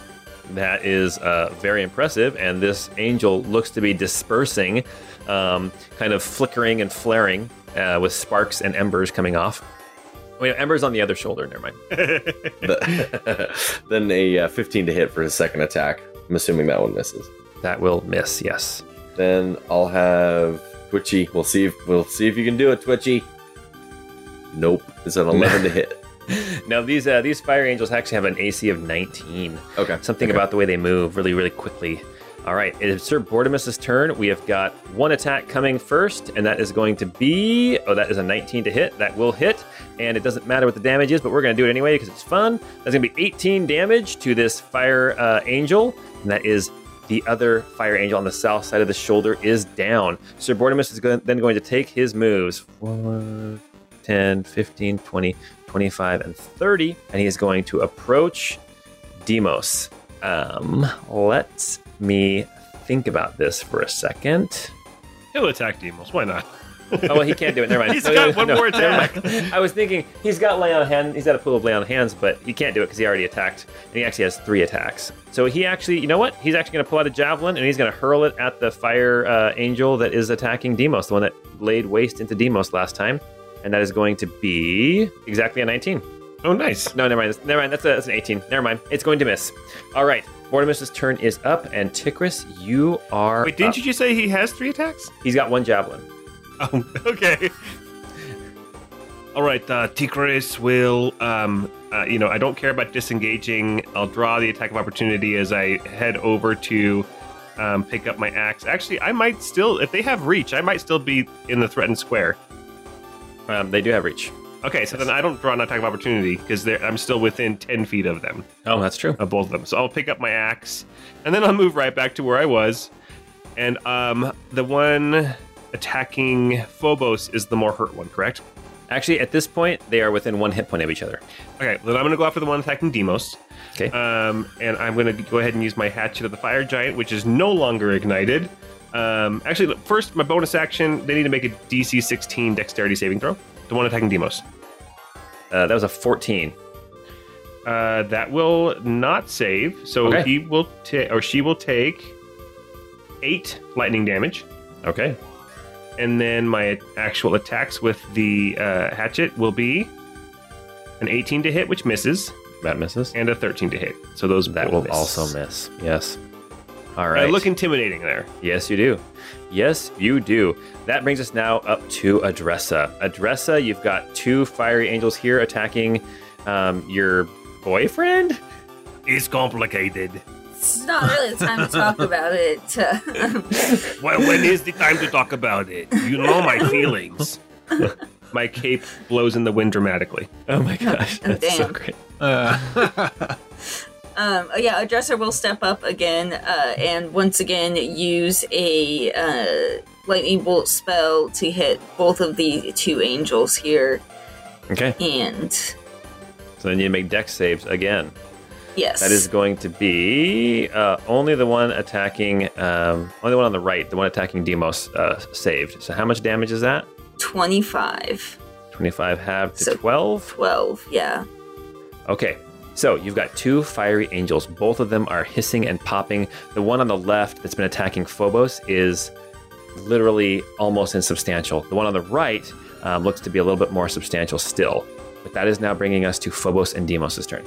That is uh, very impressive, and this angel looks to be dispersing, um, kind of flickering and flaring uh, with sparks and embers coming off. Wait, embers on the other shoulder. Never mind. The- then a uh, 15 to hit for his second attack. I'm assuming that one misses. That will miss. Yes. Then I'll have Twitchy. We'll see if we'll see if you can do it, Twitchy. Nope. It's an 11 to hit. Now these uh, these fire angels actually have an AC of 19. Okay. Something Okay. about the way they move really, really quickly. All right, it is Sir Bortimus's turn. We have got one attack coming first, and that is going to be oh, that is a 19 to hit. That will hit, and it doesn't matter what the damage is, but we're going to do it anyway because it's fun. That's going to be 18 damage to this fire uh, angel, and that is the other fire angel on the south side of the shoulder is down. Sir Bortimus is then going to take his moves 4, 10, 15, 20, 25, and 30, and he is going to approach Demos. Um, let me think about this for a second. He'll attack Demos. Why not? Oh, well, he can't do it. Never mind. He's got one more attack. I was thinking he's got lay on hand. He's got a pool of lay on hands, but he can't do it because he already attacked, and he actually has three attacks. So he actually, you know what? He's actually going to pull out a javelin and he's going to hurl it at the fire uh, angel that is attacking Demos, the one that laid waste into Demos last time, and that is going to be exactly a 19. Oh, nice. No, never mind. Never mind. That's, a, that's an 18. Never mind. It's going to miss. All right. Bortimus's turn is up, and Tikris, you are. Wait, didn't up. you just say he has three attacks? He's got one javelin. Oh, okay. All right, uh, Tikris will, um, uh, you know, I don't care about disengaging. I'll draw the attack of opportunity as I head over to um, pick up my axe. Actually, I might still, if they have reach, I might still be in the threatened square. Um, they do have reach. Okay, so then I don't draw an attack of opportunity because I'm still within 10 feet of them, Oh, that's true. of both of them. So I'll pick up my axe and then I'll move right back to where I was. And um, the one attacking Phobos is the more hurt one, correct? Actually, at this point, they are within one hit point of each other. Okay, then I'm going to go after the one attacking Demos. Okay. Um, and I'm going to go ahead and use my Hatchet of the Fire Giant, which is no longer ignited. Um, actually, look, first, my bonus action, they need to make a DC 16 Dexterity saving throw. The one attacking Demos. Uh, that was a 14. Uh, that will not save, so Okay. he will take, or she will take eight lightning damage. Okay. And then my actual attacks with the uh, hatchet will be an 18 to hit, which misses, That misses. and a 13 to hit. So those That will miss. also miss. Yes. All right. I look intimidating there. Yes, you do. Yes, you do. That brings us now up to Adressa. Adressa, you've got two fiery angels here attacking um, your boyfriend. It's complicated. It's not really the time to talk about it. well, when is the time to talk about it? You know my feelings. my cape blows in the wind dramatically. Oh my gosh, Oh, that's so great. Uh, Um, oh yeah, Adressa will step up again uh, and once again use a uh, lightning bolt spell to hit both of the two angels here. Okay, And so then you make dex saves again. Yes, That is going to be uh, only the one attacking, um, only the one on the right, the one attacking Demos uh, saved. So how much damage is that? 25, 25 half to So- 12. 12. Yeah. Okay, so you've got two fiery angels. Both of them are hissing and popping. The one on the left that's been attacking Phobos is literally almost insubstantial. The one on the right um, looks to be a little bit more substantial still. But that is now bringing us to Phobos and Demos' turn.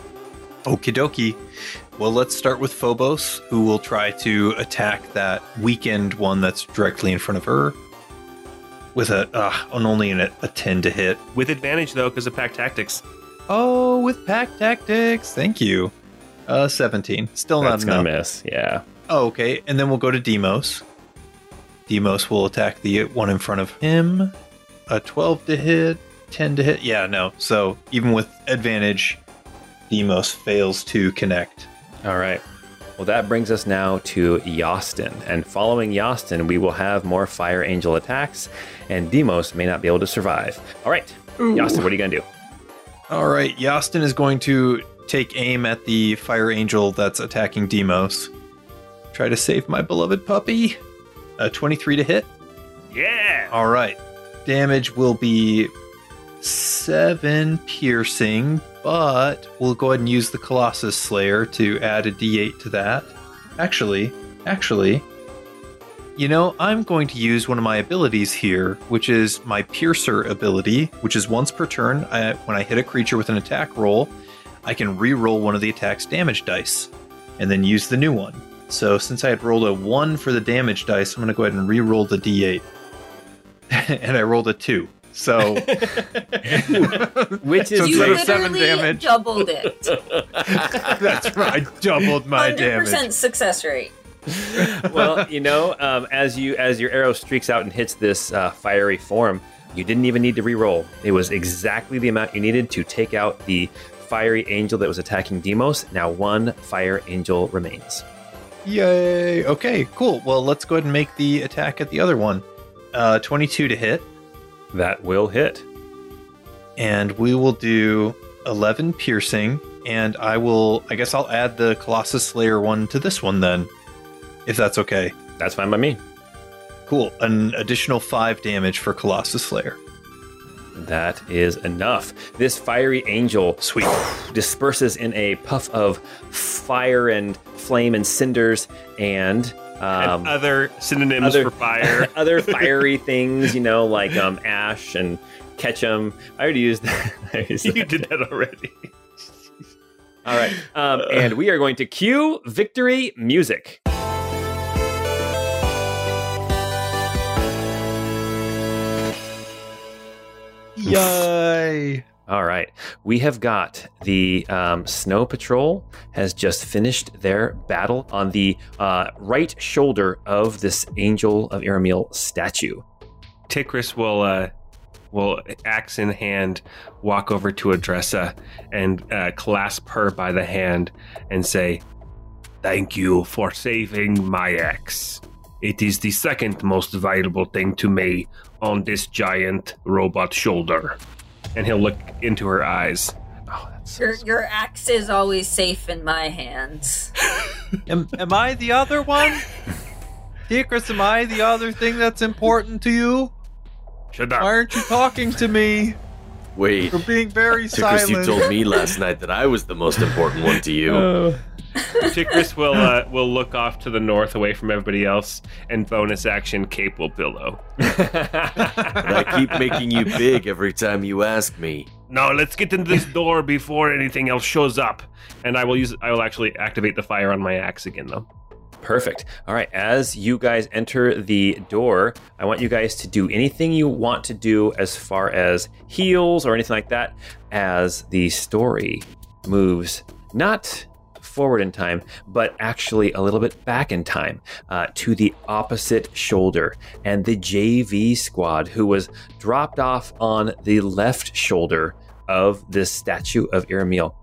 Okie dokie. Well, let's start with Phobos, who will try to attack that weakened one that's directly in front of her with a uh, on only an, a 10 to hit. With advantage, though, because of pack tactics. Oh, with pack tactics. Thank you. Uh, 17. Still not That's gonna miss. Yeah. Oh, okay. And then we'll go to Demos. Demos will attack the one in front of him. A 12 to hit, 10 to hit. Yeah, no. So even with advantage, Demos fails to connect. All right. Well, that brings us now to Yostin. And following Yostin, we will have more Fire Angel attacks, and Demos may not be able to survive. All right. Yostin, what are you going to do? All right, Yostin is going to take aim at the fire angel that's attacking Demos. Try to save my beloved puppy. A 23 to hit. Yeah! All right. Damage will be 7 piercing, but we'll go ahead and use the Colossus Slayer to add a d8 to that. Actually, actually, you know, I'm going to use one of my abilities here, which is my Piercer ability, which is once per turn. I, when I hit a creature with an attack roll, I can re-roll one of the attack's damage dice, and then use the new one. So since I had rolled a one for the damage dice, I'm going to go ahead and re-roll the d8, and I rolled a two. So Which is So you instead of seven literally damage- doubled it. that's right. I doubled my 100% damage. success rate. well, you know, um, as you as your arrow streaks out and hits this uh, fiery form, you didn't even need to re-roll. It was exactly the amount you needed to take out the fiery angel that was attacking Demos. Now one fire angel remains. Yay! Okay, cool. Well, let's go ahead and make the attack at the other one. Uh, 22 to hit, That will hit. and we will do 11 piercing, and I will. I guess I'll add the Colossus Slayer one to this one then, if that's okay. That's fine by me. Cool. An additional five damage for Colossus Slayer. That is enough. This fiery angel sweep disperses in a puff of fire and flame and cinders and um, and other synonyms other- for fire. other fiery things, you know, like um, ash and ketchum. I already used that. I used you that. did that already. All right. Um, and we are going to cue victory music. Yay! All right. We have got the um, Snow Patrol has just finished their battle on the uh, right shoulder of this Angel of Iramiel statue. Tikris will uh, will axe in hand walk over to Adressa and uh, clasp her by the hand and say, "Thank you for saving my axe. It is the second most valuable thing to me on this giant robot shoulder." And he'll look into her eyes. Oh, that's so Your, your axe is always safe in my hands. Am, am I the other one? Tikris, am I the other thing that's important to you? Shut Why up. aren't you talking to me? Wait, You're being very Tikris, you told me last night that I was the most important one to you. Uh, Tikris will uh, will look off to the north, away from everybody else, and bonus action cape will billow. I keep making you big every time you ask me. No, let's get into this door before anything else shows up. And I will use. I will actually activate the fire on my axe again, though. Perfect. All right. As you guys enter the door, I want you guys to do anything you want to do as far as heals or anything like that as the story moves not forward in time, but actually a little bit back in time uh, to the opposite shoulder. And the JV squad, who was dropped off on the left shoulder of this statue of Iramiel.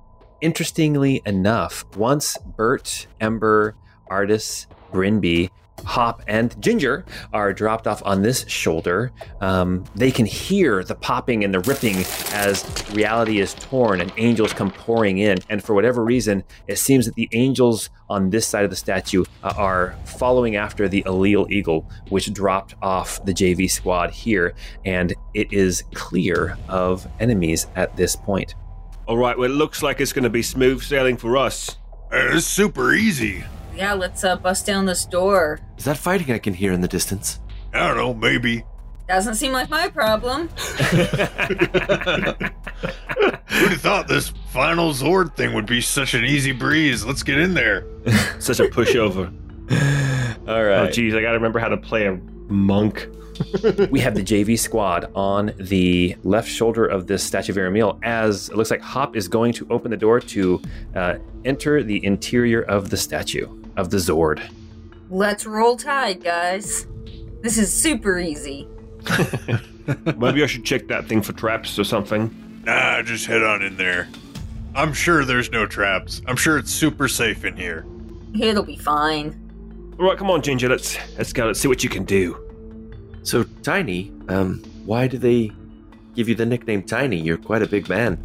Interestingly enough, once Bert, Ember, Artis, Brinby, Hop, and Ginger are dropped off on this shoulder, um, they can hear the popping and the ripping as reality is torn and angels come pouring in. And for whatever reason, it seems that the angels on this side of the statue uh, are following after the Allele Eagle, which dropped off the JV squad here. And it is clear of enemies at this point. All right, well, it looks like it's going to be smooth sailing for us. It's super easy. Yeah, let's uh, bust down this door. Is that fighting I can hear in the distance? I don't know, maybe. Doesn't seem like my problem. Who'd have thought this final Zord thing would be such an easy breeze? Let's get in there. Such a pushover. All Oh, right. geez, I got to remember how to play a monk. we have the JV squad on the left shoulder of this statue of Iramiel as it looks like Hop is going to open the door to uh, enter the interior of the statue of the Zord. Let's roll tide, guys. This is super easy. Maybe I should check that thing for traps or something. Nah, just head on in there. I'm sure there's no traps. I'm sure it's super safe in here. It'll be fine. All right, come on, Ginger. Let's let's go. Let's see what you can do. So, Tiny, um, why do they give you the nickname Tiny? You're quite a big man.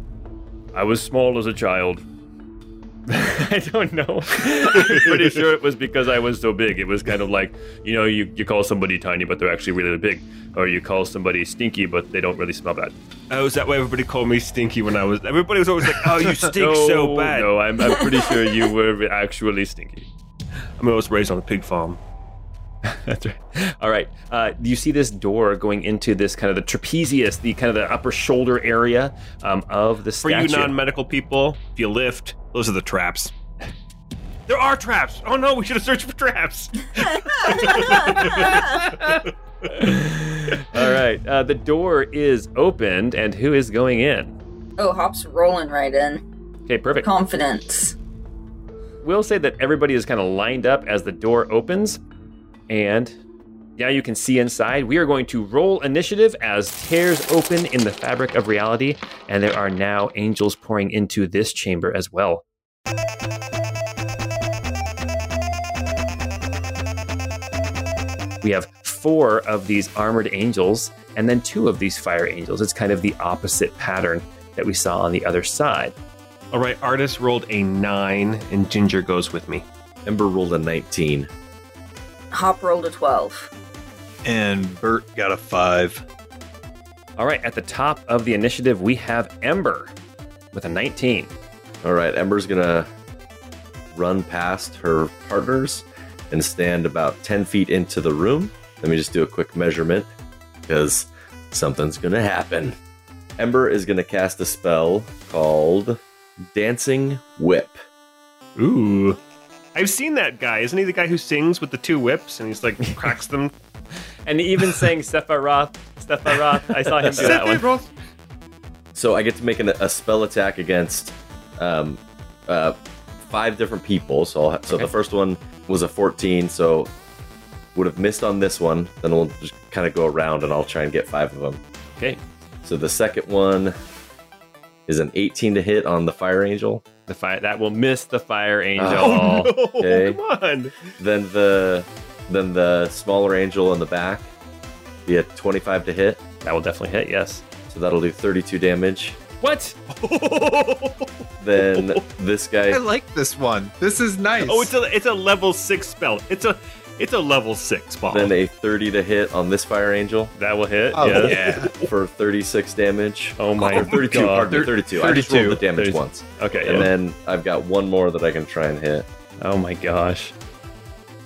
I was small as a child. I don't know. I'm pretty sure it was because I was so big. It was kind of like, you know, you, you call somebody tiny, but they're actually really big. Or you call somebody stinky, but they don't really smell bad. Oh, is that why everybody called me stinky when I was? Everybody was always like, "Oh, you stink so bad." No, I'm, I'm pretty sure you were actually stinky. I mean, I was raised on a pig farm. That's right. All right. Uh, you see this door going into this kind of the trapezius, the kind of the upper shoulder area um, of the For you non-medical people, if you lift, those are the traps. There are traps. Oh no, we should have searched for traps. All right. Uh, the door is opened, and who is going in? Oh, Hop's rolling right in. Okay, perfect. Confidence. We'll say that everybody is kind of lined up as the door opens, and now you can see inside. We are going to roll initiative as tears open in the fabric of reality, and there are now angels pouring into this chamber as well. We have four of these armored angels, and then two of these fire angels. It's kind of the opposite pattern that we saw on the other side. All right, Artis rolled a nine, and Ginger goes with me. Ember rolled a 19. Hop rolled a 12. And Bert got a five. All right, at the top of the initiative, we have Ember with a 19. All right, Ember's gonna run past her partners and stand about 10 feet into the room. Let me just do a quick measurement because something's gonna happen. Ember is gonna cast a spell called Dancing Whip. Ooh. I've seen that guy. Isn't he the guy who sings with the two whips and he's like cracks them? And he even sang Sephiroth, Sephiroth. I saw him do that one. So I get to make an, a spell attack against um, uh, five different people. So, I'll, so Okay. the first one was a 14, so would have missed on this one. Then we'll just kind of go around and I'll try and get five of them. Okay, So the second one is an 18 to hit on the Fire Angel. the fire that will miss the fire angel. Oh, no, Okay. come on. Then the then the smaller angel in the back be a 25 to hit. That will definitely hit. Yes. So that'll do 32 damage. What? Then this guy. I like this one. This is nice. Oh, it's a it's a level six spell. It's a it's a level six ball. then a 30 to hit on this Fire Angel That will hit. Oh, yes. yeah. for 36 damage. Oh my Or 32, god. pardon me, 32. I just rolled the damage 32. once. Okay. And yeah. then I've got one more that I can try and hit. oh my gosh.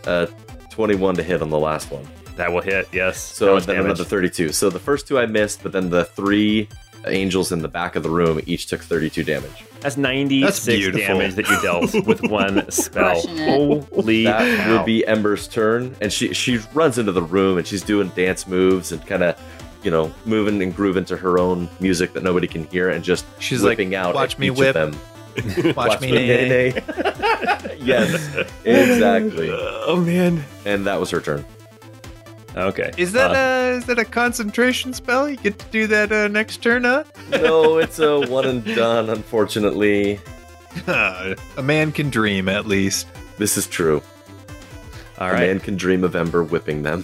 Uh, 21 to hit on the last one. That will hit. Yes. How So much then damage? another 32. So the first two I missed, but then the three angels in the back of the room each took 32 damage. That's 96 That's damage that you dealt with one spell. Holy That cow. will be Ember's turn, and she she runs into the room and she's doing dance moves and kind of, you know, moving and grooving to her own music that nobody can hear, and just She's like, whipping out "Watch at me each whip." of them. Watch, me, nay. nay, nay. yes, exactly. oh man. And that was her turn. Okay. Is that Uh, uh, is that a concentration spell? You get to do that uh, next turn, huh? No, it's a one and done, unfortunately. a man can dream, at least. This is true. all A right? man can dream of Ember whipping them.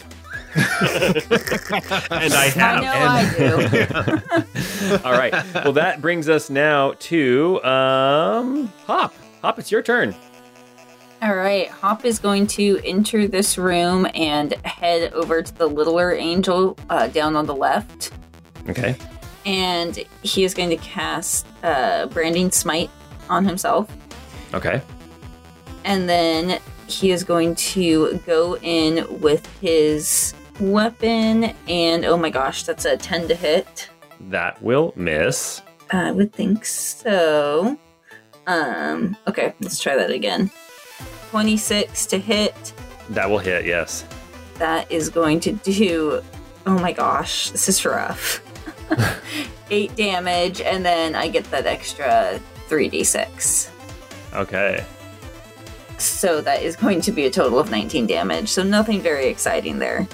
And I have. I know I do. all right. Well, that brings us now to um, Hop. Hop, it's your turn. All right, Hop is going to enter this room and head over to the littler angel uh, down on the left. Okay. And he is going to cast uh, Branding Smite on himself. Okay. And then he is going to go in with his weapon. And oh my gosh, that's a 10 to hit. That will miss. I would think so. Um, okay, let's try that again. 26 to hit. That will hit. Yes. That is going to do. Oh my gosh, this is rough. Eight damage, and then I get that extra 3d6. Okay. So that is going to be a total of 19 damage. So nothing very exciting there.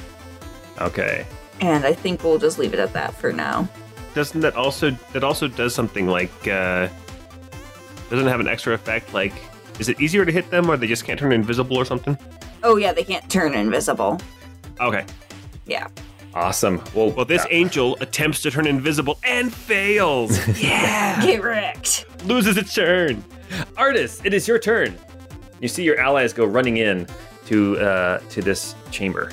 Okay. And I think we'll just leave it at that for now. Doesn't that also that also does something like uh doesn't it have an extra effect like is it easier to hit them or they just can't turn invisible or something? Oh, yeah, they can't turn invisible. Okay. Yeah. Awesome. Well, Well, this that- angel attempts to turn invisible and fails. yeah. Get wrecked. Loses its turn. Artis, it is your turn. You see your allies go running in to uh, to this chamber.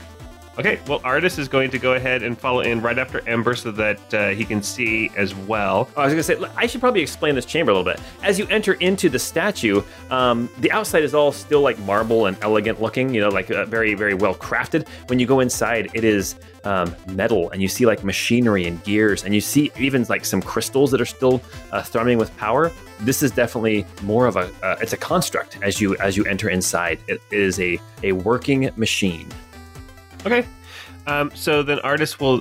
Okay, well, Artis is going to go ahead and follow in right after Ember so that uh, he can see as well. Oh, I was going to say, I should probably explain this chamber a little bit. As you enter into the statue, um, the outside is all still like marble and elegant looking, you know, like uh, very, very well crafted. When you go inside, it is um, metal, and you see like machinery and gears, and you see even like some crystals that are still uh, thrumming with power. This is definitely more of a uh, it's a construct as you as you enter inside. It is a a working machine. Okay. Um, so then Artis will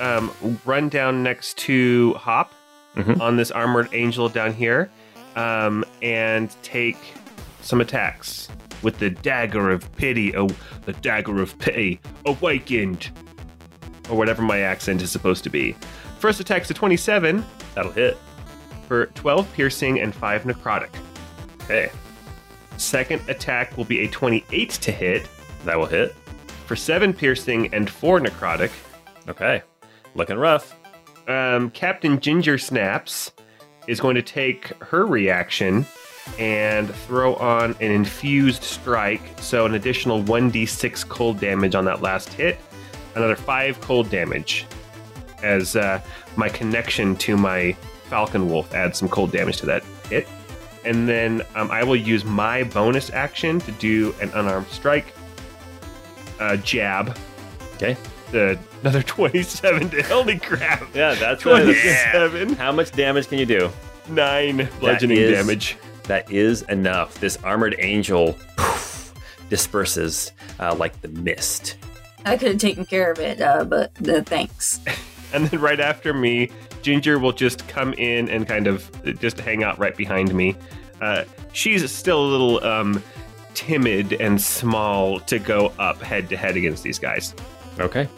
um, run down next to Hop Mhm. on this armored angel down here um, and take some attacks with the dagger of pity. Oh, the dagger of pity awakened, or whatever my accent is supposed to be. First attack's a 27 That'll hit. for 12 piercing and 5 necrotic. Okay, Second attack will be a 28 to hit that will hit. For 7 piercing and 4 necrotic. Okay, looking rough. um, Captain Ginger Snaps is going to take her reaction and throw on an infused strike. So an additional 1d6 cold damage on that last hit, another 5 cold damage. As uh, my connection to my Falcon Wolf adds some cold damage to that hit. And then um, I will use my bonus action to do an unarmed strike. Uh, jab. Okay. The, another 27 to holy crap. Yeah, that's what it is. 27. How much damage can you do? Nine bludgeoning is- damage. That is enough. This armored angel poof, disperses uh, like the mist. I could have taken care of it, uh, but uh, thanks. And then right after me, Ginger will just come in and kind of just hang out right behind me. Uh, she's still a little um, timid and small to go up head to head against these guys. Okay.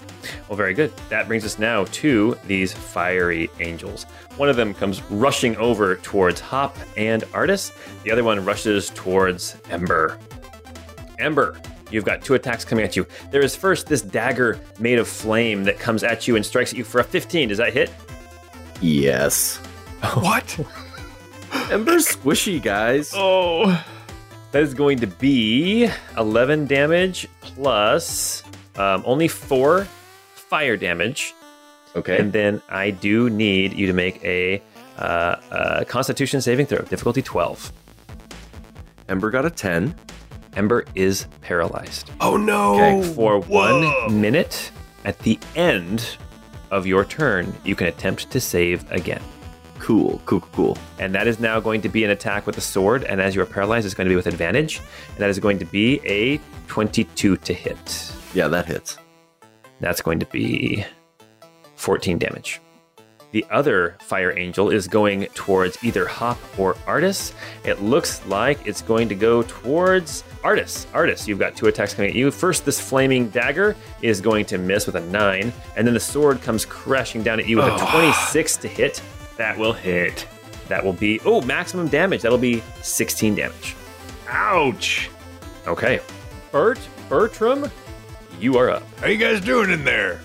Well, very good. That brings us now to these fiery angels. One of them comes rushing over towards Hop and Artis. The other one rushes towards Ember. Ember, you've got two attacks coming at you. There is first this dagger made of flame that comes at you and strikes at you for a 15. Does that hit? Yes. What? Ember's squishy, guys. Oh. That is going to be 11 damage plus um, only four fire damage. Okay. And then I do need you to make a, uh, uh Constitution saving throw, difficulty 12. Ember got a 10. Ember is paralyzed Oh no. okay, for Whoa. one minute. At the end of your turn, you can attempt to save again. Cool, cool, cool, cool. And that is now going to be an attack with the sword. And as you are paralyzed, it's going to be with advantage. And that is going to be a 22 to hit. Yeah, that hits. That's going to be 14 damage. The other fire angel is going towards either Hop or Artis. It looks like it's going to go towards Artis. Artis, you've got two attacks coming at you. First, this flaming dagger is going to miss with a 9, and then the sword comes crashing down at you with a 26 to hit. That will hit. That will be, oh, maximum damage. That'll be 16 damage. Ouch. Okay. Bert, Bertram, you are up. How you guys doing in there?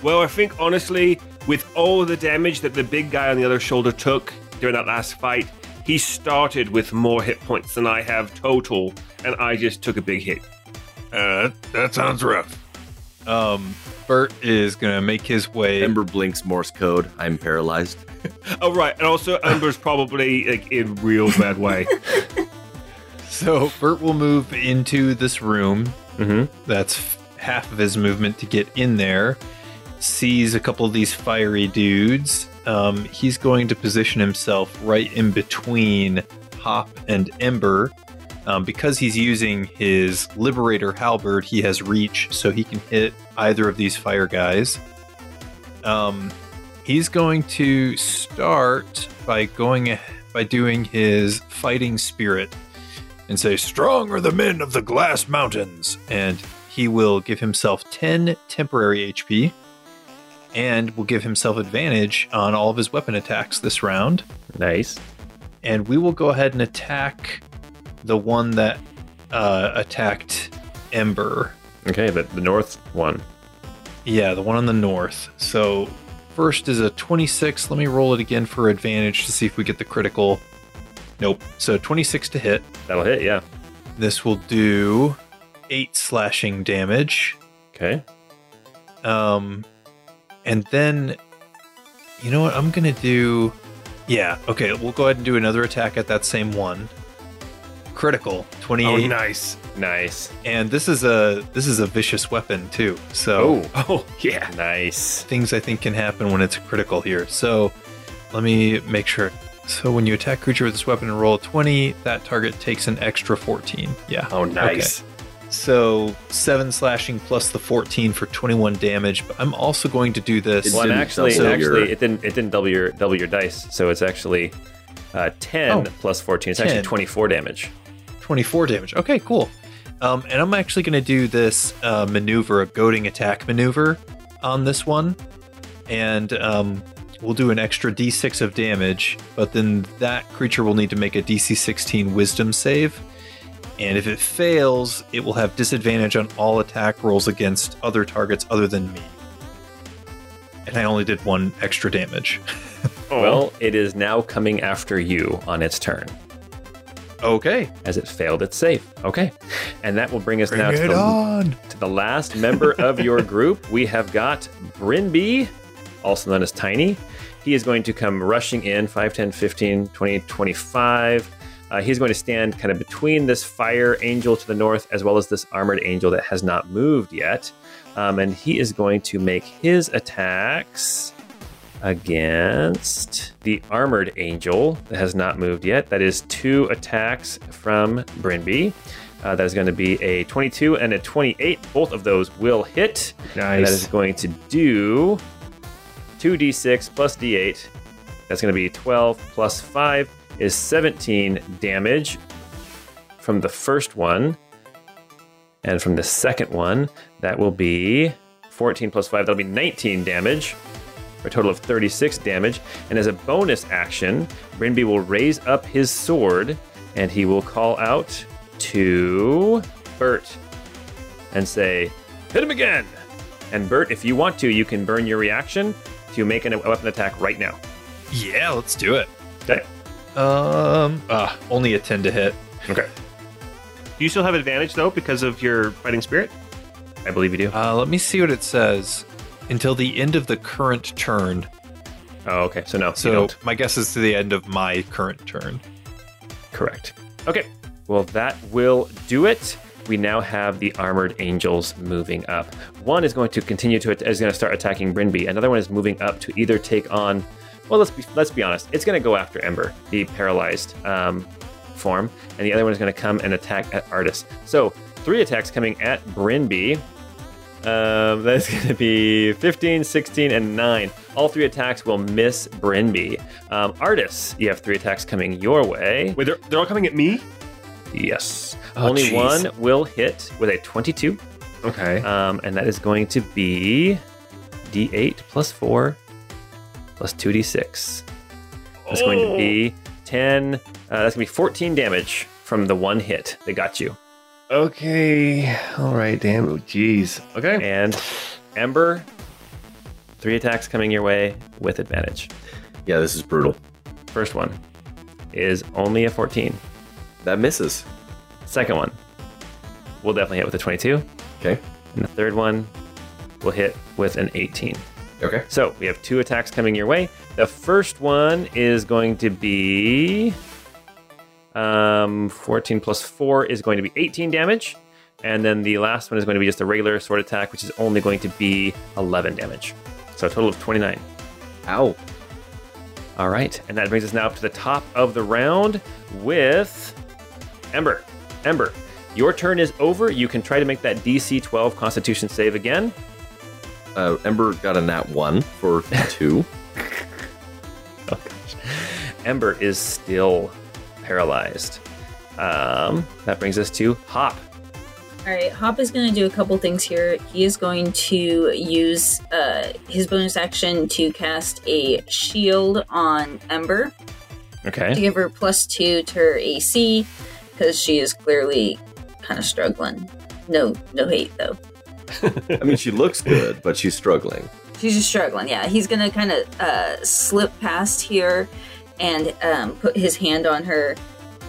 Well, I think honestly, with all the damage that the big guy on the other shoulder took during that last fight, he started with more hit points than I have total, and I just took a big hit. Uh, that, that sounds rough. Um, Bert is gonna make his way. Ember blinks Morse code. I'm paralyzed. Oh right, and also Ember's probably like in real bad way. So Bert will move into this room. Mm-hmm. That's half of his movement to get in there. Sees a couple of these fiery dudes. Um, he's going to position himself right in between Hop and Ember. Um, because he's using his Liberator Halberd, he has reach, so he can hit either of these fire guys. Um, he's going to start by going by doing his Fighting Spirit and say, Strong are the men of the Glass Mountains. And he will give himself 10 temporary HP and will give himself advantage on all of his weapon attacks this round. Nice. And we will go ahead and attack the one that uh, attacked Ember. Okay, the, the north one. Yeah, the one on the north. So first is a 26. Let me roll it again for advantage to see if we get the critical. Nope. So 26 to hit. That'll hit, yeah. This will do 8 slashing damage. Okay. Um, and then, you know what? I'm gonna do. Yeah. Okay. We'll go ahead and do another attack at that same one. Critical, 28. oh, nice. Nice. And this is a this is a vicious weapon too. So Oh, Oh yeah. nice. things I think can happen when it's critical here. So let me make sure. So when you attack creature with this weapon and roll a 20, that target takes an extra 14. Yeah. Oh nice. So 7 slashing plus the 14 for 21 damage, but I'm also going to do this. It Well, didn't actually, double actually, your- it didn't. It didn't double your double your dice, so it's actually uh, ten Oh, plus fourteen. It's actually twenty four damage. 24 damage. Okay, cool. Um, and I'm actually going to do this uh, maneuver, a goading attack maneuver on this one. And um, we'll do an extra d6 of damage, but then that creature will need to make a DC 16 wisdom save. And if it fails, it will have disadvantage on all attack rolls against other targets other than me. And I only did one extra damage. Well, it is now coming after you on its turn, okay. as it failed its save. Okay, and that will bring us now to the, to the last member of your group. We have got Brinby, also known as Tiny. He is going to come rushing in 5, 10, 15, 20, 25. Uh, he's going to stand kind of between this fire angel to the north as well as this armored angel that has not moved yet. Um, and he is going to make his attacks against the armored angel that has not moved yet. That is two attacks from Brinby. Uh, that is going to be a 22 and a 28. Both of those will hit. And that is going to do 2d6 plus d8. That's going to be 12 plus 5 is 17 damage from the first one. And from the second one, that will be 14 plus 5. That'll be 19 damage for a total of 36 damage. And as a bonus action, Brinby will raise up his sword and he will call out to Bert and say, Hit him again! And Bert, if you want to, you can burn your reaction to make a weapon attack right now. Yeah, let's do it. Okay. Um, ah, only a 10 to hit. Okay. Do you still have advantage though because of your fighting spirit? I believe you do. Uh, let me see what it says. Until the end of the current turn. Oh, okay. So no, you So my guess is to the end of my current turn. Correct. Okay. Well, that will do it. We now have the armored angels moving up. One is going to continue to is going to start attacking Brinby. Another one is moving up to either take on. Well, let's be let's be honest. It's going to go after Ember, the paralyzed um, form, and the other one is going to come and attack at Artis. So three attacks coming at Brinby. Um, that's going to be 15, 16, and 9. All three attacks will miss Brinby. Um, Artis, you have three attacks coming your way. Wait, they're, they're all coming at me? Yes. Oh, Only jeez. one will hit with a 22, Okay. um, and that is going to be d8 plus 4 plus 2d6. That's going to be 10. Uh, that's going to be 14 damage from the one hit that got you. Okay. All right. Damn. Oh, jeez. Okay. And Ember, three attacks coming your way with advantage. Yeah, this is brutal. First one is only a 14. That misses. Second one will definitely hit with a 22. Okay. And the third one will hit with an 18. Okay. So we have two attacks coming your way. The first one is going to be um, 14 plus 4 is going to be 18 damage. And then the last one is going to be just a regular sword attack, which is only going to be 11 damage. So a total of 29. Ow. All right. And that brings us now up to the top of the round with Ember. Ember, your turn is over. You can try to make that DC 12 Constitution save again. Uh, Ember got a nat one for two. Oh gosh. Ember is still paralyzed. Um, that brings us to Hop. All right, Hop is going to do a couple things here. He is going to use uh, his bonus action to cast a shield on Ember Okay. to give her plus two to her AC because she is clearly kind of struggling. No, no hate though. I mean, she looks good, but she's struggling. She's just struggling. Yeah, he's gonna kind of uh, slip past here and um, put his hand on her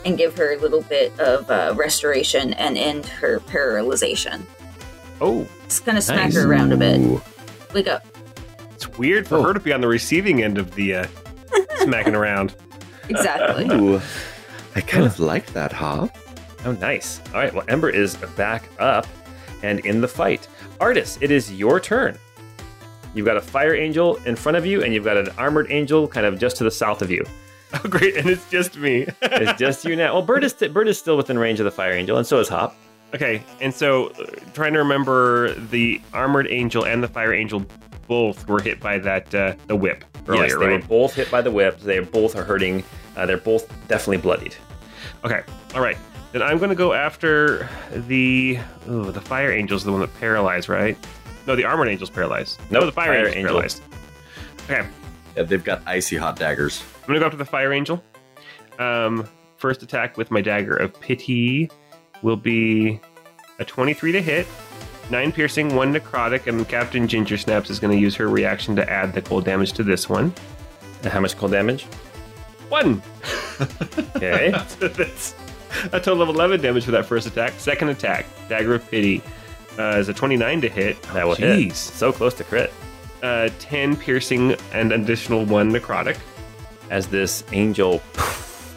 and give her a little bit of uh, restoration and end her paralyzation. Oh, Just kind of smack Nice. her around a bit. Ooh. Wake up. It's weird for Oh. her to be on the receiving end of the uh, smacking around. Exactly. Ooh. I kind of like that, Hop. oh, nice. All right. Well, Ember is back up and in the fight. Artis, it is your turn. You've got a fire angel in front of you, and you've got an armored angel kind of just to the south of you. Oh, great. And it's just me. It's just you now. Well, Bert is, Bert is still within range of the fire angel, and so is Hop. okay. And so, uh, trying to remember the armored angel and the fire angel both were hit by that uh, the whip earlier, yes, they right? were both hit by the whip. They both are hurting. Uh, they're both definitely bloodied. Okay. All right. Then I'm going to go after the ooh, the fire angel's the one that paralyzed, right? No, the armored angel's paralyzed. No, Nope, the fire, fire angel's angel. paralyzed. Okay. Yeah, they've got icy hot daggers. I'm gonna go after the fire angel. Um, first attack with my dagger of pity will be a 23 to hit, nine piercing, one necrotic, and Captain Ginger Snaps is gonna use her reaction to add the cold damage to this one. And how much cold damage? One. Okay. So that's a total of 11 damage for that first attack. Second attack, dagger of pity, uh, is a 29 to hit. that will hit. Jeez. So close to crit. Uh, 10 piercing and additional one necrotic. as this angel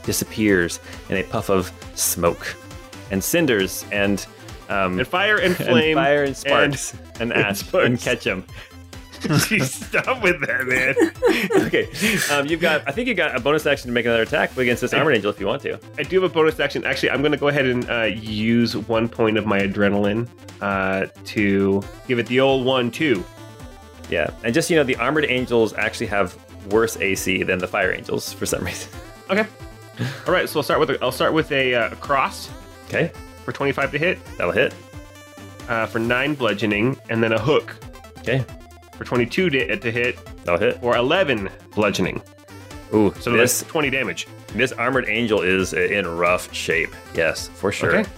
disappears in a puff of smoke and cinders and um, And fire and and flame. fire and sparks and, and sparks. and catch him. Jeez, stop with that, man. okay, um, you've got. I think you got a bonus action to make another attack against this armored angel if you want to. I do have a bonus action. Actually, I'm going to go ahead and uh, use one point of my adrenaline uh, to give it the old one, too. Yeah, and just you know, the armored angels actually have worse AC than the fire angels for some reason. Okay. All right, so I'll start with a, I'll start with a uh, cross Okay, for 25 to hit, that'll hit. uh, for nine bludgeoning, and then a hook Okay, for 22 to, to hit, that'll hit. or 11 bludgeoning. Ooh, So this that's 20 damage. this armored angel is in rough shape. Yes, for sure. Okay.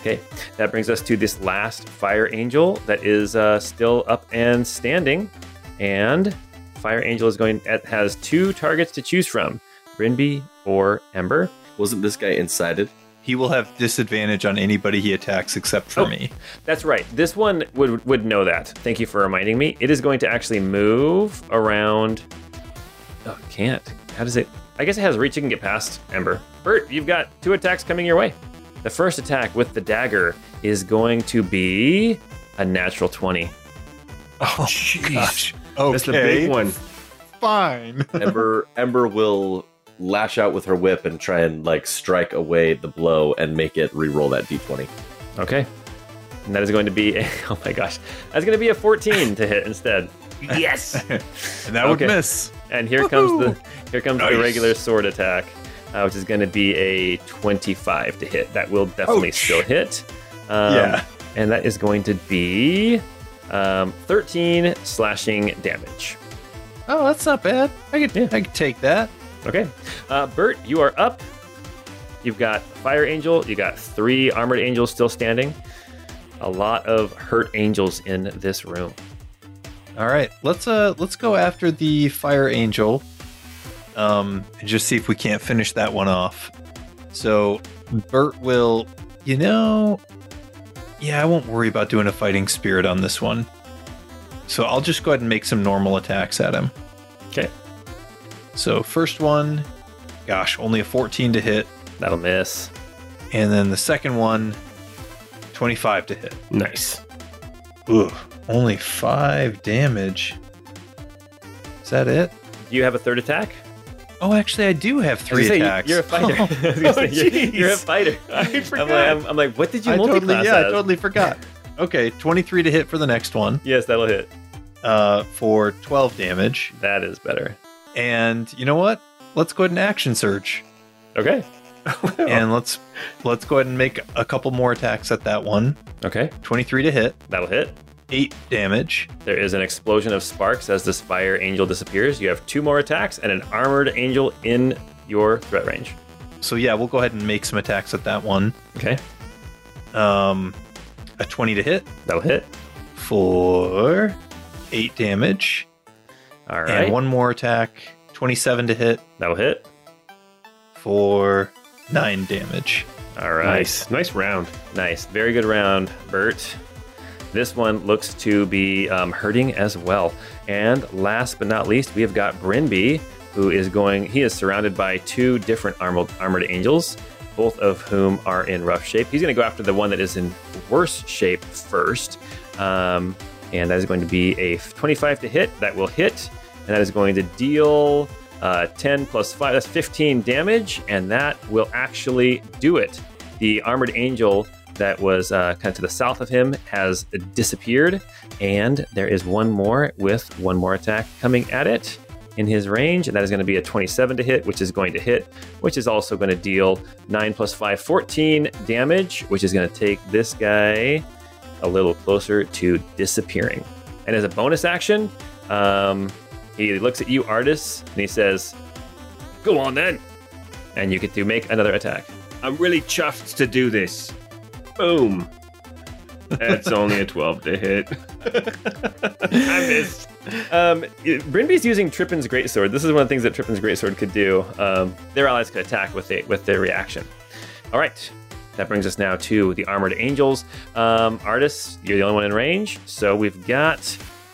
Okay, that brings us to this last fire angel that is uh, still up and standing, and fire angel is going it has two targets to choose from: Brinby or Ember. Wasn't this guy incited? He will have disadvantage on anybody he attacks except for Oh. me. That's right. This one would would know that. Thank you for reminding me. It is going to actually move around. Oh, can't. How does it? I guess it has reach. It can get past Ember. Bert, you've got two attacks coming your way. The first attack with the dagger is going to be a natural twenty. Oh, Gosh. Okay. That's the big one. Fine. Ember Ember will lash out with her whip and try and like strike away the blow and make it re-roll that d20. Okay. And that is going to be a, oh my gosh. That's going to be a 14 to hit instead. yes. And that would Okay. miss. And here comes the here comes the regular sword attack, uh, which is going to be a 25 to hit. That will definitely Ouch. still hit. Um, Yeah. And that is going to be um, 13 slashing damage. Oh, that's not bad. I could, Yeah. I could take that. Okay. Uh, Bert, you are up. You've got Fire Angel. You got three Armored Angels still standing. A lot of hurt angels in this room. All right, let's uh let's go after the fire angel, um, and just see if we can't finish that one off. So Bert will, you know, yeah, I won't worry about doing a fighting spirit on this one. So I'll just go ahead and make some normal attacks at him. So first one, gosh, only a 14 to hit, That'll miss. and then the second one, 25 to hit. Nice. Ugh, only five damage. Is that it? Do you have a third attack? Oh, actually, I do have three say, attacks. You're a fighter. Gonna say, you're, you're a fighter. I I'm forgot. like, I'm, I'm like, what did you totally, yeah, I totally forgot. Okay, 23 to hit for the next one, Yes, that'll hit. uh, for 12 damage. That is better. And you know what? Let's go ahead and action surge, Okay. and let's let's go ahead and make a couple more attacks at that one. Okay. 23 to hit, That'll hit. eight damage. There is an explosion of sparks as this fire angel disappears. You have two more attacks and an armored angel in your threat range. So yeah, we'll go ahead and make some attacks at that one. Okay. Um, a 20 to hit That'll hit. for eight damage, All right. and one more attack, 27 to hit That'll hit. for nine damage. All right. Nice. Nice round. Nice. Very good round, Bert. This one looks to be um, hurting as well. And last but not least, we have got Brinby, who is going, he is surrounded by two different armored, armored angels, both of whom are in rough shape. He's going to go after the one that is in worse shape first. Um, and that is going to be a 25 to hit. That will hit. And that is going to deal uh, 10 plus 5. That's 15 damage. And that will actually do it. The armored angel that was uh, kind of to the south of him has disappeared. And there is one more with one more attack coming at it in his range. And that is going to be a 27 to hit, which is going to hit, which is also going to deal 9 plus 5, 14 damage, which is going to take this guy a little closer to disappearing. And as a bonus action, um, he looks at you, Artis, and he says, Go on then. And you get to make another attack. I'm really chuffed to do this. Boom. That's only a 12 to hit. I missed. Um, Brinby's using Trippin's greatsword. This is one of the things that Trippin's greatsword could do. Um, their allies could attack with it with their reaction. All right, that brings us now to the armored angels. Um, Artis, you're the only one in range, so we've got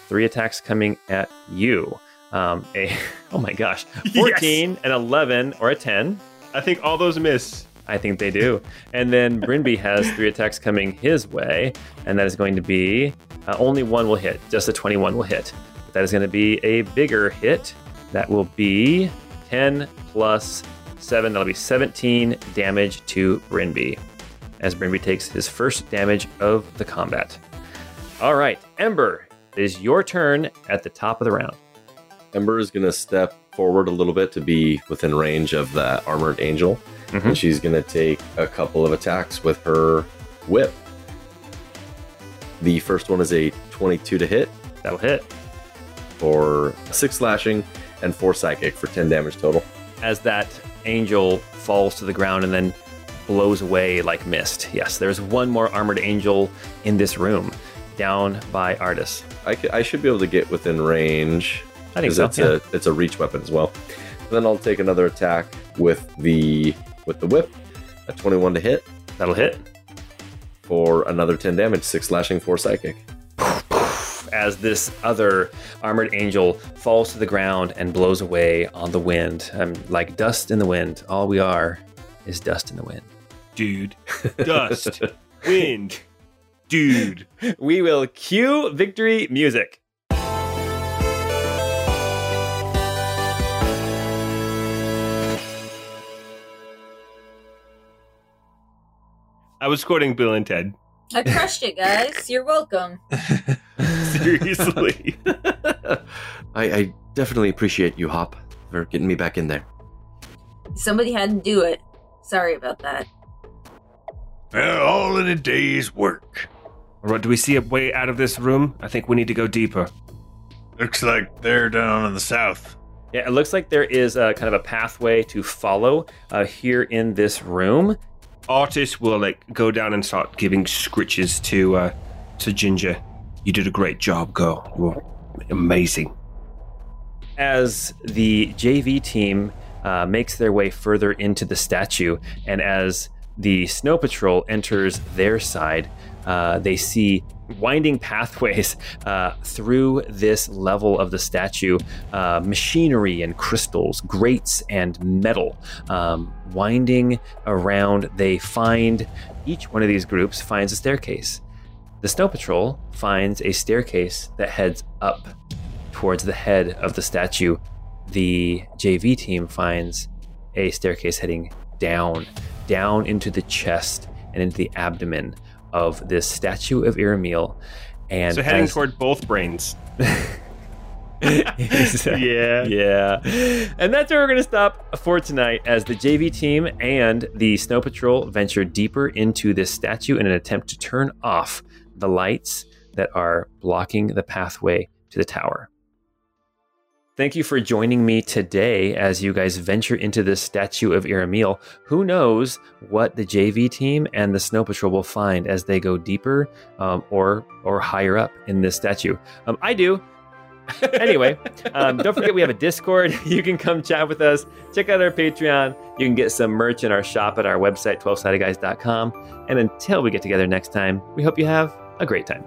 three attacks coming at you. Um, a oh my gosh, 14, an 11, or a 10. I think all those miss. I think they do. And then Brinby has three attacks coming his way, and that is going to be uh, only one will hit. Just a 21 will hit. That is going to be a bigger hit. That will be 10 plus 7. That'll be 17 damage to Brinby as Brinby takes his first damage of the combat. All right, Ember, it is your turn at the top of the round. Ember is going to step forward a little bit to be within range of that armored angel. Mhm. And she's going to take a couple of attacks with her whip. The first one is a 22 to hit That'll hit. for 6 slashing and 4 psychic for 10 damage total. as that angel falls to the ground and then blows away like mist. Yes, there's one more armored angel in this room, down by Artis. I, c- I should be able to get within range. I think 'cause so. It's, yeah. a, it's a reach weapon as well. then I'll take another attack with the with the whip, a 21 to hit That'll hit. for another 10 damage, 6 slashing, 4 psychic. As this other armored angel falls to the ground and blows away on the wind, um, like dust in the wind. All we are is dust in the wind. Dude. Dust. Wind. Dude. We will cue victory music. I was quoting Bill and Ted. I crushed it, guys. You're welcome. Seriously. I, I definitely appreciate you, Hop, for getting me back in there. Somebody had to do it. Sorry about that. Well, all in a day's work. All right, do we see a way out of this room? I think we need to go deeper. Looks like they're down in the south. Yeah, it looks like there is a kind of a pathway to follow uh, here in this room. Artis will like go down and start giving scritches to uh, to Ginger. You did a great job, girl. You were amazing. as the JV team uh, makes their way further into the statue, and as the Snow Patrol enters their side, uh, they see winding pathways uh, through this level of the statue, uh, machinery and crystals, grates and metal, um, winding around. They find each one of these groups finds a staircase. The Snow Patrol finds a staircase that heads up towards the head of the statue. The JV team finds a staircase heading down, down into the chest and into the abdomen of this statue of Iramiel. And so heading as- toward both brains. yeah. Yeah. And that's where we're going to stop for tonight as the JV team and the Snow Patrol venture deeper into this statue in an attempt to turn off the lights that are blocking the pathway to the tower. Thank you for joining me today as you guys venture into this statue of Iramiel. Who knows what the JV team and the Snow Patrol will find as they go deeper um, or or higher up in this statue? Um, I do. anyway, um, don't forget we have a Discord. You can come chat with us. Check out our Patreon. You can get some merch in our shop at our website, 12sidedguys.com. And until we get together next time, we hope you have a great time.